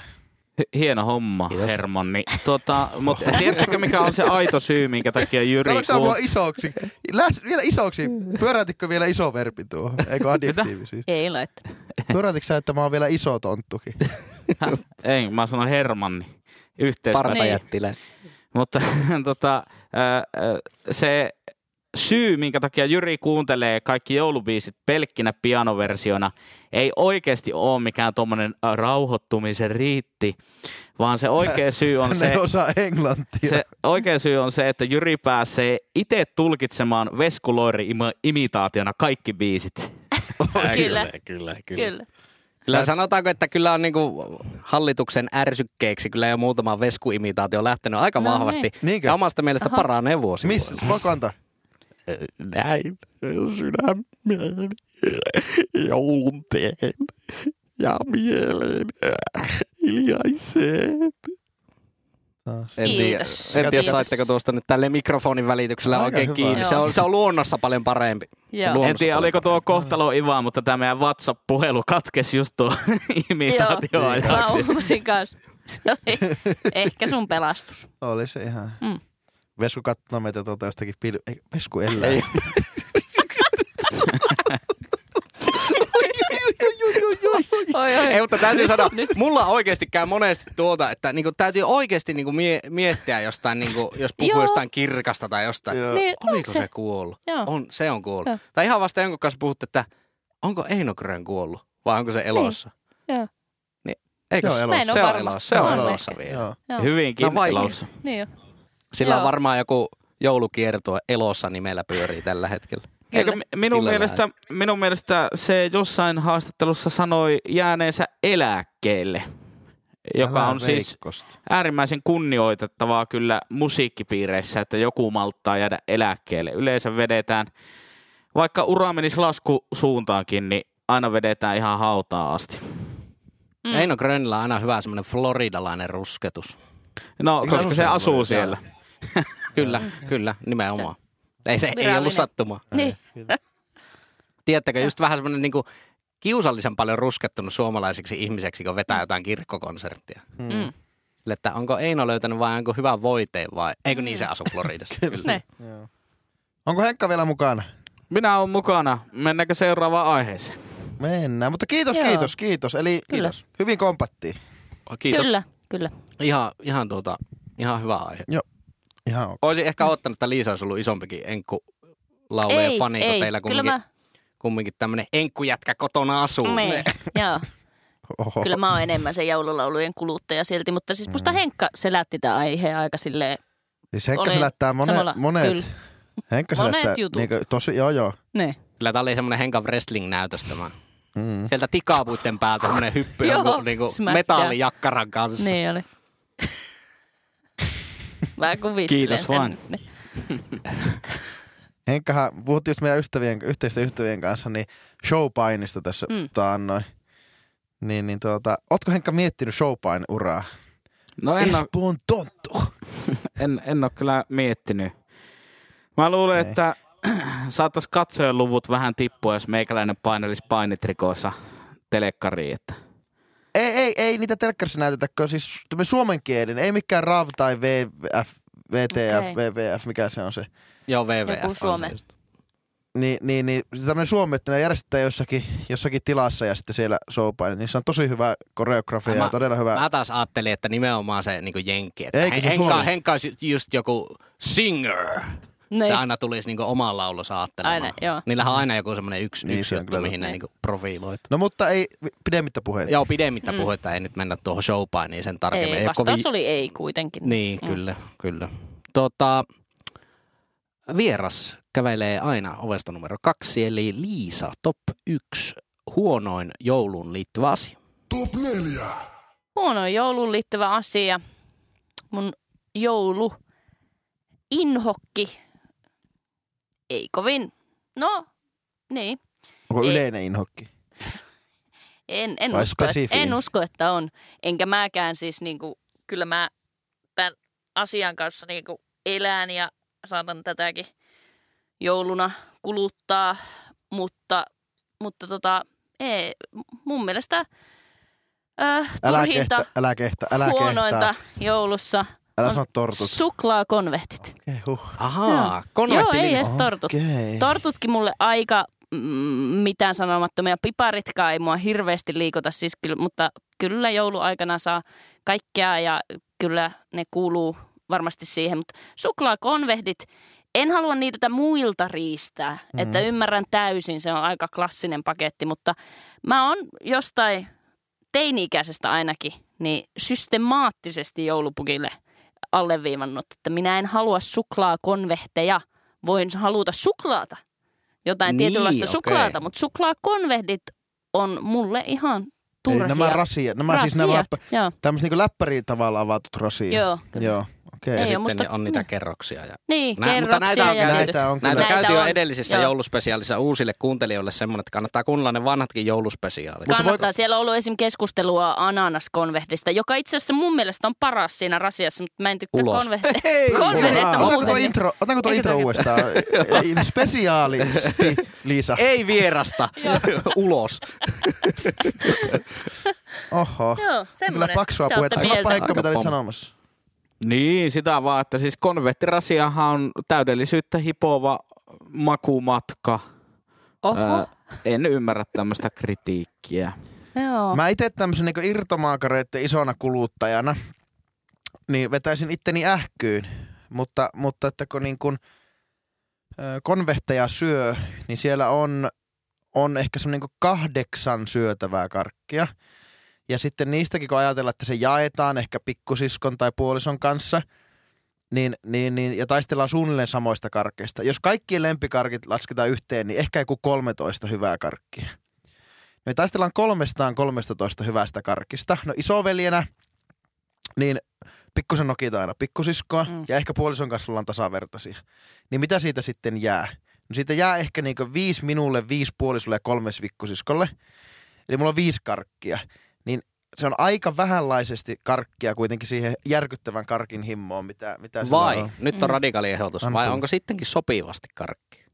Hi- Hieno homma, Kiitos. Hermanni. Tota, mutta tiedättekö mikä on se aito syy, minkä takia Jyri Sanoitko sä mua isoksi? Läs, vielä isoksi. Pyörätitkö vielä iso verbi tuohon? Eikö adjektiivi siis? Ei laittaa. Pyörätitkö sä, että mä oon vielä iso tonttukin? Ei, mä sanon Hermanni. Yhteispäin. Partajättilä. Mutta tota, se syy, minkä takia Jyri kuuntelee kaikki joulubiisit pelkkinä pianoversiona, ei oikeasti ole mikään tuommoinen rauhoittumisen riitti, vaan se oikea syy on se, osaa englantia. se oikea syy on se, että Jyri pääsee itse tulkitsemaan Veskuloiri imitaationa kaikki biisit. Kyllä. kyllä, Kyllä. Kyllä sanotaanko, että kyllä on niinku hallituksen ärsykkeeksi kyllä jo muutama veskuimitaatio lähtenyt aika No vahvasti. Niinkö? Ja omasta mielestä Aha. paranee vuosi. Missä? Voiko antaa? Näin sydämeen joulun teen ja mieleen hiljaiseen. En tiedä, Kiitos. en tiedä saitteko tuosta nyt tälle mikrofonin välityksellä Aika oikein hyvä. kiinni. Se on, se on luonnossa paljon parempi. Joo. Luonnossa En tiedä, oliko tuo kohtalo Iva, mutta tämä meidän WhatsApp-puhelu katkesi just tuo imitaatio Mä ajaksi. kanssa. Se oli ehkä sun pelastus. Oli se ihan. Mm. Vesku katsoo meitä tuolta jostakin pil... Ei, Vesku elää. Ei. Oi, oi. Ei, mutta täytyy sanoa, Nyt. mulla oikeasti käy monesti tuolta, että niinku, täytyy oikeasti niinku mie- miettiä jostain, niinku, jos puhuu Joo. jostain kirkasta tai jostain. Joo. Niin, Oliko se kuollut? Joo. On, se on kuollut. Joo. Tai ihan vasta jonkun kanssa puhutte, että onko Eino Grön kuollut vai onko se elossa? Joo. Niin, eikö Joo, se- elossa. Se on elossa, se on elossa vielä. Joo. Hyvinkin No elossa. Niin jo. Sillä on Joo. varmaan joku joulukiertue elossa nimellä pyörii tällä hetkellä. Eikö minun mielestä, minun mielestä se jossain haastattelussa sanoi jääneensä eläkkeelle, joka Älä on siis veikkosta. äärimmäisen kunnioitettavaa kyllä musiikkipiireissä, että joku malttaa jäädä eläkkeelle. Yleensä vedetään, vaikka ura menisi laskusuuntaankin, niin aina vedetään ihan hautaan asti. Mm. Eino Grönillä on aina hyvä semmoinen floridalainen rusketus. No, Eikö koska se siellä asuu vai? siellä. Kyllä, kyllä, nimenomaan. Ei se ei ollut sattuma. Niin. Tiedättekö, just vähän semmoinen niinku kiusallisen paljon ruskettunut suomalaisiksi ihmiseksi, kun vetää jotain kirkkokonserttia. Mm. Sille, että onko Eino löytänyt vai onko hyvän voiteen vai... Eikö niin se asu Floridassa? Kyllä. Ne. Joo. Onko Henkka vielä mukana? Minä olen mukana. Mennäänkö seuraavaan aiheeseen? Mennään, mutta kiitos, Joo. kiitos, kiitos. Eli Kyllä. kiitos. hyvin kompattiin. Kiitos. Kyllä, kyllä. Ihan, ihan, tuota, ihan hyvä aihe. Ihan ok. Olisin ehkä ottanut, että Liisa olisi ollut isompikin enkku laulujen ei, fani, kun ei. teillä kumminkin, mä, kumminkin tämmöinen enkkujätkä kotona asuu. niin, joo. Oho. Kyllä mä oon enemmän se joululaulujen kuluttaja silti, mutta siis musta Henkka selätti tämän aiheen aika silleen, Siis Henkka selättää monet, samalla- monet. kyllä. Henkka Monet selättää, jutut. Niin tosi, joo joo. ne. Kyllä tää oli semmoinen Henkan wrestling-näytös tämä. Mm. Sieltä tikapuitten päältä semmoinen hyppy niinku smackdown. metallijakkaran kanssa. Niin oli. Mä kuvittelen Kiitos sen. Niin. Henkkahan, puhuttiin just meidän ystävien, yhteisten ystävien kanssa, niin showpainista tässä Mm. mm. taannoin. Niin, niin tuota, ootko Henkka miettinyt showpain uraa? No en ole, Espoon tonttu. en, en ole kyllä miettinyt. Mä luulen, Ei. että saattaisi katsojen luvut vähän tippua, jos meikäläinen painelisi painitrikoissa telekkariin. Että. Ei, ei, ei niitä telkkarissa näytetä, kun siis tämmöinen suomenkielinen, ei mikään RAV tai VF, VTF, Okei. VVF, mikä se on se. Joo, WWF. Joku on se Suome. Niin, niin, niin tämmöinen suomi, että ne järjestetään jossakin, jossakin tilassa ja sitten siellä showpain. Niin se on tosi hyvä koreografia Mä- ja todella hyvä. Mä taas ajattelin, että nimenomaan se niinku jenkki. Että Eikö se Henkka, Suomi? Henkka olisi just joku singer. Niin. Sitä aina tulisi niinku oman laulunsa ajattelemaan. Aina, joo. Niillähän on aina joku semmoinen yksi, Niin, yksi juttu, mihin ne totta. niinku profiiloituu. No mutta ei pidemmittä puheita. Joo, pidemmittä Mm. puhetta ei nyt mennä tuohon showpainiin sen tarkemmin. Ei, ole vastaus oli ei kuitenkin. Niin, Mm. kyllä, kyllä. Tota, vieras kävelee aina ovesta numero kaksi, eli Liisa, top yksi, huonoin jouluun liittyvä asia. Top 4. Huono jouluun liittyvä asia. Mun joulu inhokki. Ei kovin. No, niin. Onko ei. yleinen inhokki? En, en, Vai usko, että, en usko, että on. Enkä mäkään siis niinku, kyllä mä tämän asian kanssa niinku elän ja saatan tätäkin jouluna kuluttaa, mutta, mutta tota, ei, mun mielestä äh, Älä turhinta, kehtä, älä kehtä, älä huonointa kehtaa. joulussa Älä sano tortut. suklaakonvehtit. Okei, huh. Ahaa, Joo, ei edes tortut. Okei. Tortutkin mulle aika mm, mitään sanomattomia. Piparitkaan ei mua hirveästi liikuta, siis kyllä, mutta kyllä jouluaikana saa kaikkea ja kyllä ne kuuluu varmasti siihen. Mutta suklaakonvehdit, en halua niitä muilta riistää, mm. että ymmärrän täysin, se on aika klassinen paketti, mutta mä oon jostain teini-ikäisestä ainakin, niin systemaattisesti joulupukille alleviivannut, että minä en halua suklaakonvehteja, voin haluta suklaata, jotain Niin, tietynlaista okei. suklaata, mutta suklaakonvehdit on mulle ihan turhia. nämä rasia, nämä siis nämä Rasiat, Joo, tämmöiset niinku läppäriin tavalla avatut rasia. joo, kyllä. Joo, okei. Ei ja sitten musta- on niitä kerroksia. Ja... Niin, Nä- mutta kerroksia näitä on ja käyty- Näitä on kyllä. Näitä Näitä käytiin jo on, edellisissä joo. jouluspesiaalissa uusille kuuntelijoille semmoinen, että kannattaa kuunnella ne vanhatkin jouluspesiaalit. Mutta Kannattaa. voiko- Siellä on ollut esim. keskustelua ananaskonvehdista, joka itse asiassa mun mielestä on paras siinä rasiassa, mutta mä en tykkää Ulos. konvehdeista konvehdeista Otanko tuo intro, otanko tuo intro uudestaan? Spesiaalisti, Liisa. Ei vierasta, ulos. Oho. Joo, Kyllä semmoinen. paksua Te ootte puhetta. Henkka, Aika mitä olit sanomassa. Niin, sitä vaan, että siis konvehtirasiahan on täydellisyyttä hipova makumatka. Oho, Ää, en ymmärrä tämmöistä kritiikkiä. joo. Mä itse tämmöisen niin irtomaakareiden isona kuluttajana, niin vetäisin itteni ähkyyn. Mutta, mutta että kun niin kuin, ö, konvehteja syö, niin siellä on, on ehkä semmoinen niin kahdeksan syötävää karkkia. Ja sitten niistäkin, kun ajatellaan, että se jaetaan ehkä pikkusiskon tai puolison kanssa, niin, niin, niin, ja taistellaan suunnilleen samoista karkeista. Jos kaikkien lempikarkit lasketaan yhteen, niin ehkä joku 13 hyvää karkkia. Me taistellaan 313 hyvästä karkista. No isoveljenä, niin pikkusen nokitaan aina pikkusiskoa mm. ja ehkä puolison kanssa ollaan tasavertaisia. Niin mitä siitä sitten jää? No siitä jää ehkä niinku viisi minulle, viisi puolisolle ja kolme pikkusiskolle. Eli mulla on viisi karkkia. Niin se on aika vähänlaisesti karkkia kuitenkin siihen järkyttävän karkin himmoon, mitä, mitä Vai, on. nyt on Mm. radikaali ehdotus, vai onko sittenkin sopivasti karkki?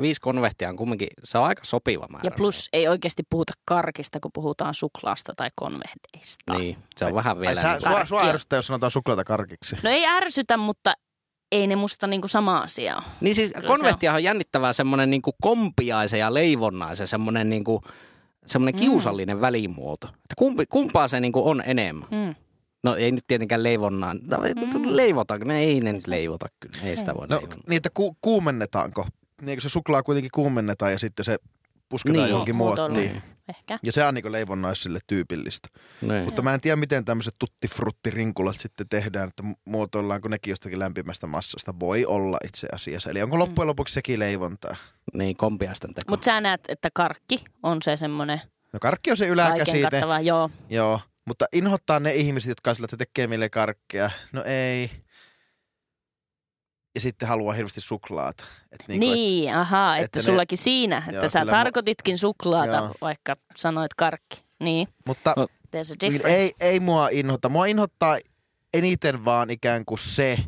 Viisi konvehtia on kumminkin, se on aika sopiva määrä. Ja plus ei oikeasti puhuta karkista, kun puhutaan suklaasta tai konvehdeista. Niin, se on vähän Ai, vielä. sä, niin sua, sua ärsyttää, jos sanotaan suklaata karkiksi. No ei ärsytä, mutta ei ne musta niinku sama asia ole. Niin siis Kyllä se konvehtihan on jännittävää semmoinen niinku kompiaisen ja leivonnaisen semmoinen niinku, semmoinen Mm. kiusallinen välimuoto. Että kumpi, kumpaa se niinku on enemmän? Mm. No ei nyt tietenkään leivonnaan. Mm. Leivotaanko? Ne ei ne nyt leivota kyllä. Ei sitä voi No leivota. niitä ku, kuumennetaanko? Niin se suklaa kuitenkin kuumennetaan ja sitten se pusketaan Niin. johonkin muottiin. Ehkä. Ja se on niin leivonnaisille tyypillistä. Niin. Mutta mä en tiedä, miten tämmöiset tuttifruttirinkulat sitten tehdään, että muotoillaanko nekin jostakin lämpimästä massasta. Voi olla itse asiassa. Eli onko loppujen lopuksi sekin leivontaa? Niin, kompiaisten teko. Mutta sä näet, että karkki on se semmoinen No karkki on se yläkäsite. kattava. Joo. Joo, mutta inhottaa ne ihmiset, jotka on sillä, että tekee meille karkkeja. No ei. Ja sitten haluaa hirveästi suklaata. Et Niin, niinku, niin aha, että, että ne- sullakin siinä, että Joo, sä kyllä mu- tarkoititkin suklaata, Joo. vaikka sanoit karkki. Niin, mutta No, there's a niin ei, ei mua inhota. Mua inhottaa eniten vaan ikään kuin se,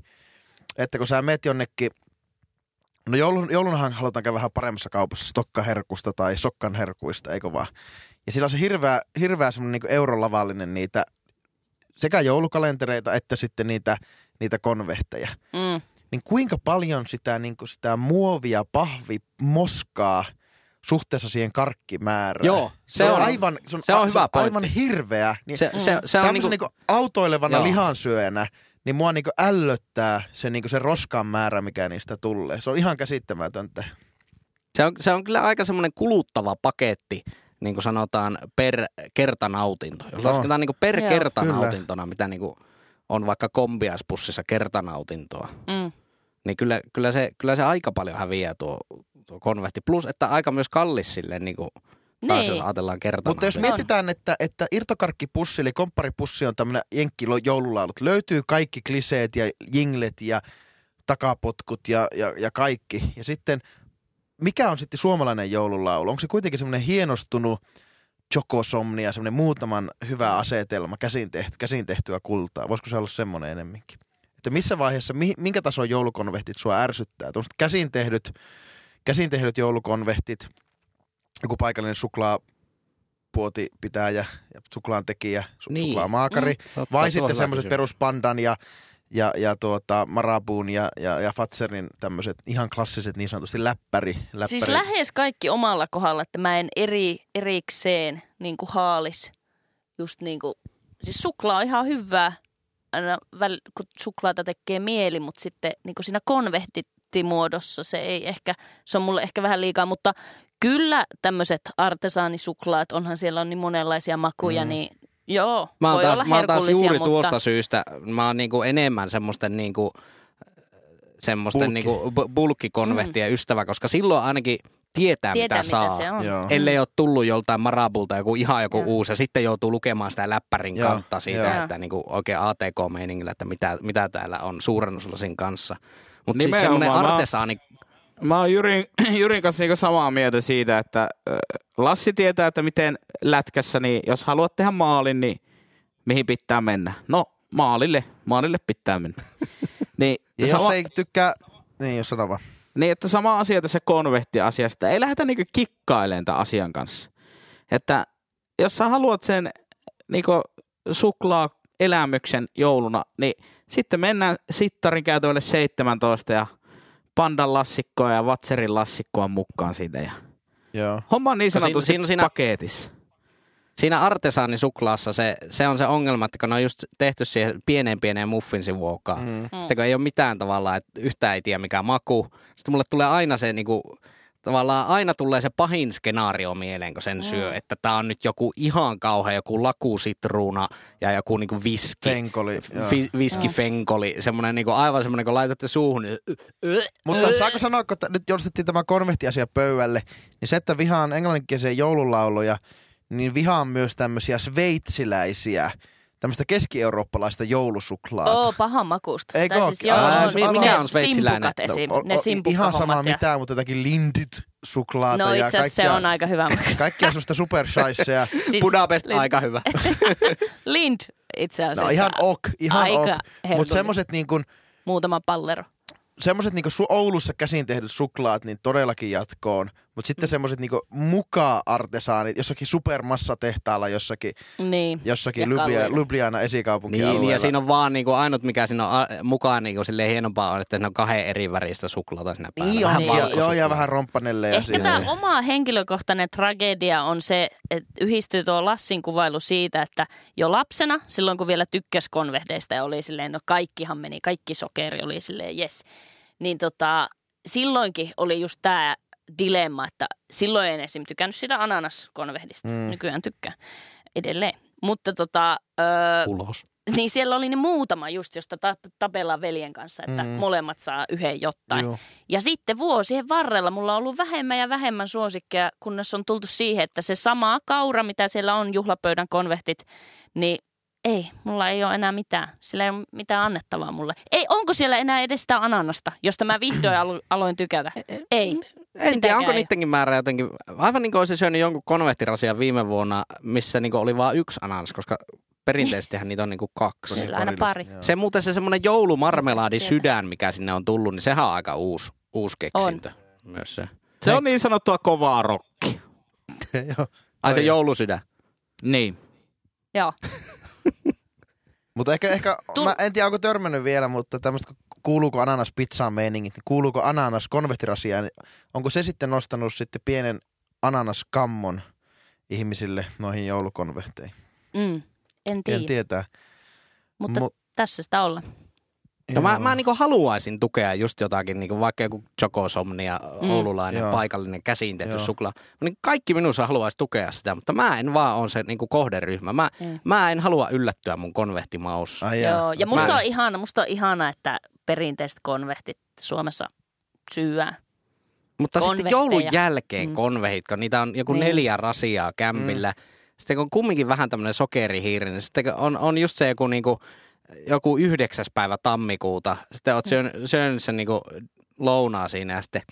että kun sä meet jonnekin No joulun, joulunhan halutaan käydä vähän paremmassa kaupassa stokkaherkusta tai sokkan herkuista, eikö vaan? Ja sillä on se hirveä, hirveä semmoinen niin eurolavallinen niitä sekä joulukalentereita että sitten niitä, niitä konvehteja. Mm. Niin kuinka paljon sitä, niin kuin sitä muovia, pahvi, moskaa suhteessa siihen karkkimäärään? Joo, se on- aivan, se on, se on a- hyvä aivan pointti. hirveä. Niin Se, se, se on niinku, niinku, autoilevana Joo. lihansyöjänä, niin mua niinku ällöttää se, niinku se roskan määrä, mikä niistä tulee. Se on ihan käsittämätöntä. se, on, se on kyllä aika semmoinen kuluttava paketti, niin kuin sanotaan, per kertanautinto. Jos No. lasketaan niin kuin per Joo. kertanautintona, mitä niin kuin on vaikka kombiaspussissa kertanautintoa, Mm. niin kyllä, kyllä, se, kyllä se aika paljon häviää tuo, tuo konvehti. Plus, että aika myös kallis silleen, niin kuin, taas Niin. jos ajatellaan Mutta jos kertanautintoa. mietitään, että, että irtokarkkipussi eli kompparipussi on tämmöinen jenkki joululaulut. Löytyy kaikki kliseet ja jinglet ja takapotkut ja, ja, ja kaikki. Ja sitten mikä on sitten suomalainen joululaulu? Onko se kuitenkin semmoinen hienostunut chokosomnia, semmoinen muutaman hyvä asetelma, käsin, tehty, käsin tehtyä kultaa? Voisiko se olla semmoinen enemminkin? Että missä vaiheessa, mi, minkä tason joulukonvehtit sua ärsyttää? Tuommoiset käsin tehdyt, käsin tehdyt joulukonvehtit, joku paikallinen suklaapuoti pitäjä ja suklaan tekijä, su, Niin. suklaamaakari. Totta, Vai sitten semmoiset peruspandan ja, ja, ja tuota, Marabuun ja, ja, ja Fatserin tämmöiset ihan klassiset niin sanotusti läppäri. läppäri. Siis lähes kaikki omalla kohdalla, että mä en eri, erikseen niin kuin haalis just niin kuin, siis suklaa on ihan hyvää, aina väl, kun suklaata tekee mieli, mutta sitten niin kuin siinä konvehtittimuodossa se ei ehkä, se on mulle ehkä vähän liikaa, mutta kyllä tämmöiset artesaanissuklaat, onhan siellä on niin monenlaisia makuja, Mm. niin joo, Mä oon voi taas, olla mä oon taas juuri mutta... tuosta syystä, mä oon niinku enemmän semmoisten niinku, semmoisten Bulkki. niinku bu- bulkkikonvehtien ystävä, koska silloin ainakin tietää, Tietää, mitä, mitä saa. se on. Joo. Ellei ole tullut joltain Marabulta joku ihan joku Joo. uusi ja sitten joutuu lukemaan sitä läppärin Joo, kantta siitä, joo. että niinku oikein ATK-meiningillä, että mitä, mitä täällä on suurennuslasin kanssa. Mutta siis semmoinen artesaani, Mä oon Jyrin, Jyrin kanssa niinku samaa mieltä siitä, että Lassi tietää, että miten lätkässä, niin jos haluat tehdä maalin, niin mihin pitää mennä? No maalille, maalille pitää mennä. niin, Ja jos sama, ei tykkää, niin jos sano vaan. niin, että sama asia tässä konvehtiasiasta. Ei lähdetä niinku kikkailemaan tämän asian kanssa. Että jos sä haluat sen niinku suklaa elämyksen jouluna, niin sitten mennään sittarin käytävälle 17 ja pandan lassikkoa ja vatserin lassikkoa mukaan siitä. Ja Joo. homma on niin siinä- sanotusti siinä- siinä- paketissa. siinä artesaanisuklaassa se, se on se ongelma, että kun ne on just tehty siihen pieneen pieneen muffinsin vuokkaan. Mm. Sitten kun ei ole mitään tavallaan, että yhtään ei tiedä mikä maku. Sitten mulle tulee aina se niinku, tavallaan aina tulee se pahin skenaario mieleen, kun sen syö, että tää on nyt joku ihan kauhea, joku lakusitruuna ja joku niinku viski. Fenkoli. joo. Fi, viskifenkoli, semmoinen niinku, aivan semmoinen, kun laitatte suuhun, niin Mutta saako sanoa, kun t- nyt joudustettiin tämä konvehtiasia pöydälle, niin se, että vihaan englanninkielisiä joululauluja, niin vihaan myös tämmöisiä sveitsiläisiä, tämmöistä keski-eurooppalaista joulusuklaata. Oo, pahan makusta. Eikö Tai? Siis, joo, Ää, on, mi- on mikä ne on sveitsiläinen? Simpukat esim. No, o- ne ihan sama ja... mitään, mutta jotakin lindit-suklaata No ja itse asiassa se on aika hyvä makusta. kaikkea semmoista supershaisseja. Siis Budapest Lind- aika hyvä. Lind itse asiassa. No ihan ok, ihan Aika ok. Mutta semmoiset niin kuin, Muutama pallero. semmoiset niin Oulussa käsin tehdyt suklaat, niin todellakin jatkoon. Mutta sitten semmoiset niinku muka-artesaanit, jossakin supermassatehtaalla, jossakin, Niin. jossakin Ja Lublia. Lubliana esikaupunkialueella. Niin, ja siinä on vaan niinku, ainut, mikä siinä on mukaan niinku, hienompaa on, että siinä on kahden eri väristä suklaata siinä päällä. Niin Vähän valkosuklaa. joo, ja vähän romppanelle. Ja Ehkä siinä. tämä oma henkilökohtainen tragedia on se, että yhdistyy tuo Lassin kuvailu siitä, että jo lapsena, silloin kun vielä tykkäs konvehdeista ja oli silleen, no kaikkihan meni, kaikki sokeri oli silleen, yes. Niin tota, silloinkin oli just tämä dilemma, että silloin en esim. tykännyt sitä ananaskonvehdista. Mm. Nykyään tykkään edelleen. Mutta tota, öö, Ulos. niin siellä oli ne muutama just, josta ta- tapellaan veljen kanssa, että Mm. mm. molemmat saa yhden jotain. Joo. Ja sitten vuosien varrella mulla on ollut vähemmän ja vähemmän suosikkeja, kunnes on tultu siihen, että se sama kaura, mitä siellä on juhlapöydän konvehtit, niin ei, mulla ei ole enää mitään. Sillä ei ole mitään annettavaa mulle. Ei, onko siellä enää edes sitä ananasta, josta mä vihdoin alo- aloin tykätä? Ei. En tiedä, onko niidenkin määrä jotenkin, aivan niin kuin olisi syönyt jonkun konvehtirasian viime vuonna, missä niin oli vain yksi ananas, koska perinteisestihän niitä on niin kuin kaksi. Kyllä aina Porillista, pari. joo. Se muuten se semmoinen joulumarmelaadi sydän, mikä sinne on tullut, niin sehän on aika uusi, uusi keksintö. Myös se. Se on niin sanottua kovaa rokkia. Joo. Ai se joulusydän. Niin. Joo. Mutta ehkä, ehkä Tul- mä en tiedä onko törmännyt vielä, mutta tämmöistä kuuluuko ananas pizzaan meiningit, niin kuuluuko ananas konvehtirasiaan, niin onko se sitten nostanut sitten pienen ananaskammon ihmisille noihin joulukonvehteihin? Mm. En tiedä, En tietää. mutta Mu- tässä sitä olla. No mä, mä niinku haluaisin tukea just jotakin, niinku vaikka joku Chocosomnia, Mm. oululainen, Joo. paikallinen käsiin tehty Joo. suklaa. Niin kaikki minussa haluaisi tukea sitä, mutta mä en vaan on se niinku kohderyhmä. Mä, Mm. mä en halua yllättyä mun konvehtimaussa. Ai. Joo, ja musta Mä- on, ihana, musta on ihana, että perinteiset konvehtit Suomessa syyään. Mutta sitten konvehteja. joulun jälkeen Mm. konvehit, kun niitä on joku Niin. neljä rasiaa kämpillä. Sitten kun on kumminkin vähän tämmöinen sokerihiiri, niin sitten on, on just se joku, niinku, joku yhdeksäs päivä tammikuuta. Sitten oot syönyt, syönyt sen niinku lounaa siinä ja sitten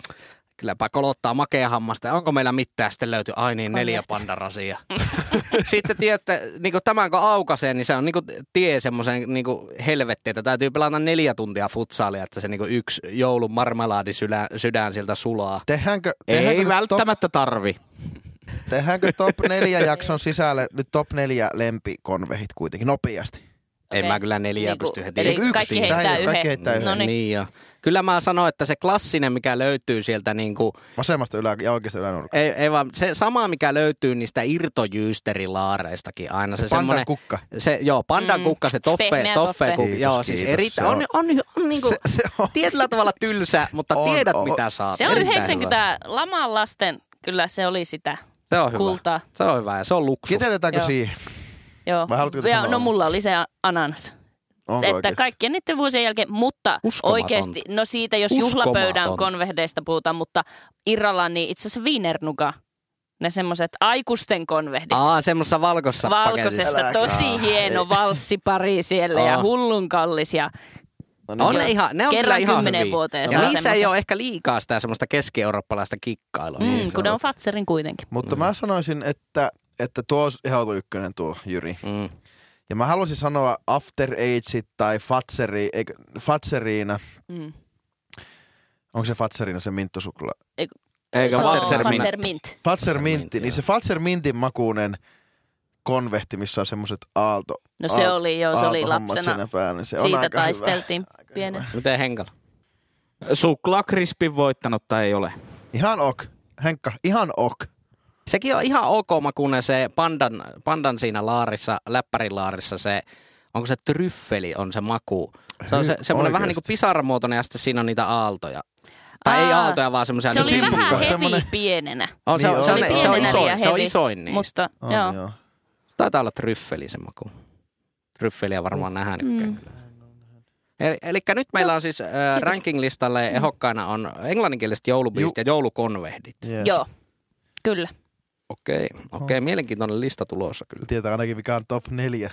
kylläpä kolottaa makea hammasta. Onko meillä mitään? Sitten löytyy, ai niin, neljä pandarasia. sitten tiedätte, niin tämän kun aukaisee, niin se on niin tie semmoisen niin helvettiin, että täytyy pelata neljä tuntia futsaalia, että se niin yksi joulun marmelaadi sydän, sydän sieltä sulaa. Tehdäänkö, tehdäänkö, Ei välttämättä tarvi. Top, tehdäänkö top neljä jakson sisälle nyt top neljä lempikonvehit kuitenkin nopeasti? En Okei. mä kyllä neljää Niinku, pysty heti. eli Eikö yksi? kaikki heittää kaikki yhden. heittää yhden. No niin. Niin jo. Kyllä mä sanoin, että se klassinen, mikä löytyy sieltä niin kuin, Vasemmasta ylä- ja oikeasta ylänurkasta. ei, ei vaan, se sama, mikä löytyy niistä irtojyysteriilaareistakin aina. Se Pandan semmoinen, kukka. se, joo, pandan Mm. kukka, se toffe, Pehmeä toffe, toffe. kukka. Kiitos, Joo, siis kiitos. Se on, on- on, on, niin kuin, Se, se on. tietyllä tavalla tylsä, mutta On, tiedät on. mitä saat. Se on Erittäin 90 laman lasten, kyllä se oli sitä. Se on hyvä. kultaa. Se on hyvä ja se on luksus. Kiteytetäänkö siihen? Joo. Vai haluatko ja, no mulla oli se ananas. Onko että oikeesti? kaikkien niiden vuosien jälkeen, mutta Uskomatonta. oikeasti, no siitä jos Uskomatonta. juhlapöydän konvehdeista puhutaan, mutta Irrallaan niin itse asiassa Wienernuga, ne semmoiset aikuisten konvehdit. Aa, semmoisessa valkoisessa paketissa. Valkoisessa, Älä- tosi Aa, hieno valssipari siellä ja Oh. hullun kallis ja No niin, On ne, ihan, ne on kyllä Kerran ihan kymmeneen hyviä. vuoteen Ja saa niissä ei semmoisen. ole ehkä liikaa sitä semmoista keski-eurooppalaista kikkailua. Mm, Niin kun ne on Fatserin kuitenkin. Mutta Mm. mä sanoisin, että, että tuo olisi ehdoton ykkönen tuo Jyri. Mm. Ja mä haluaisin sanoa After Ageit tai Fatseri, eikö, Fatseriina. Mm. Onko se Fatseriina se minttosuklaa? Eikö se on Fatser Mint? Fatser Mint. Fatser Mintti, Mintti, niin joo. se Fatser Mintin makuinen konvehti, missä on semmoiset aalto, No se Aalto- oli jo, se oli lapsena. siinä päällä. niin Se on Siitä aika taisteltiin Hyvä. pienen. Miten Henkala? Suklaakrispin voittanutta ei ole. Ihan ok. Henkka, ihan ok. Sekin on ihan ok makuinen se pandan, pandan siinä laarissa, läppärilaarissa se, onko se tryffeli on se maku. Se on se, semmoinen vähän niin kuin pisaramuotoinen ja sitten siinä on niitä aaltoja. Tai ei Aa, aaltoja, vaan semmoisia. Se oli niin- vähän hevi semmonen- pienenä. on, se, Niin on, se, oli. on, se, on isoin, se on isoin niistä. Mutta On, joo. joo. Se taitaa olla tryffeli se maku. Tryffeliä varmaan nähnytkään Mm. kyllä. Eli, eli nyt meillä on siis äh, ranking-listalle ehokkaina on englanninkieliset joulubiisit ja joulukonvehdit. Yes. Joo, kyllä. Okei, okei, mielenkiintoinen lista tulossa kyllä, Tietää ainakin mikä on top neljä.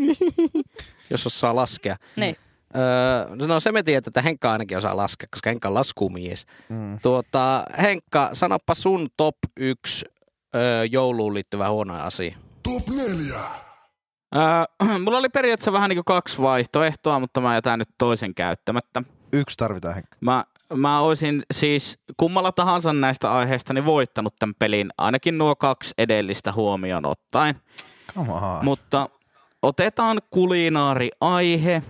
jos osaa laskea. Niin. Öö, no se me tiedetään, että Henkka ainakin osaa laskea, koska Henkka on laskumies. Mm. Tuota, Henkka, sanoppa sun top yksi öö, jouluun liittyvä huono asia. Top 4. Öö, mulla oli periaatteessa vähän niin kuin kaksi vaihtoehtoa, mutta mä jätän nyt toisen käyttämättä. Yksi tarvitaan Henkka. Mä mä olisin siis kummalla tahansa näistä aiheista niin voittanut tämän pelin, ainakin nuo kaksi edellistä huomioon ottaen. Come on. Mutta otetaan kulinaari-aihe.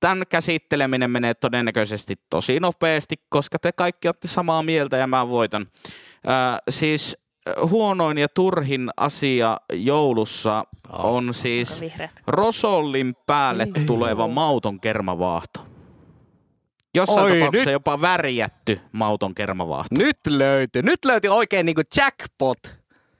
Tämän käsitteleminen menee todennäköisesti tosi nopeasti, koska te kaikki olette samaa mieltä ja mä voitan. Ää, siis äh, huonoin ja turhin asia joulussa on siis rosollin päälle tuleva mauton kermavaahto. Jossain Oi, tapauksessa nyt- jopa värjätty mauton kermavaahto. Nyt löytyi. Nyt löytyi oikein niinku jackpot.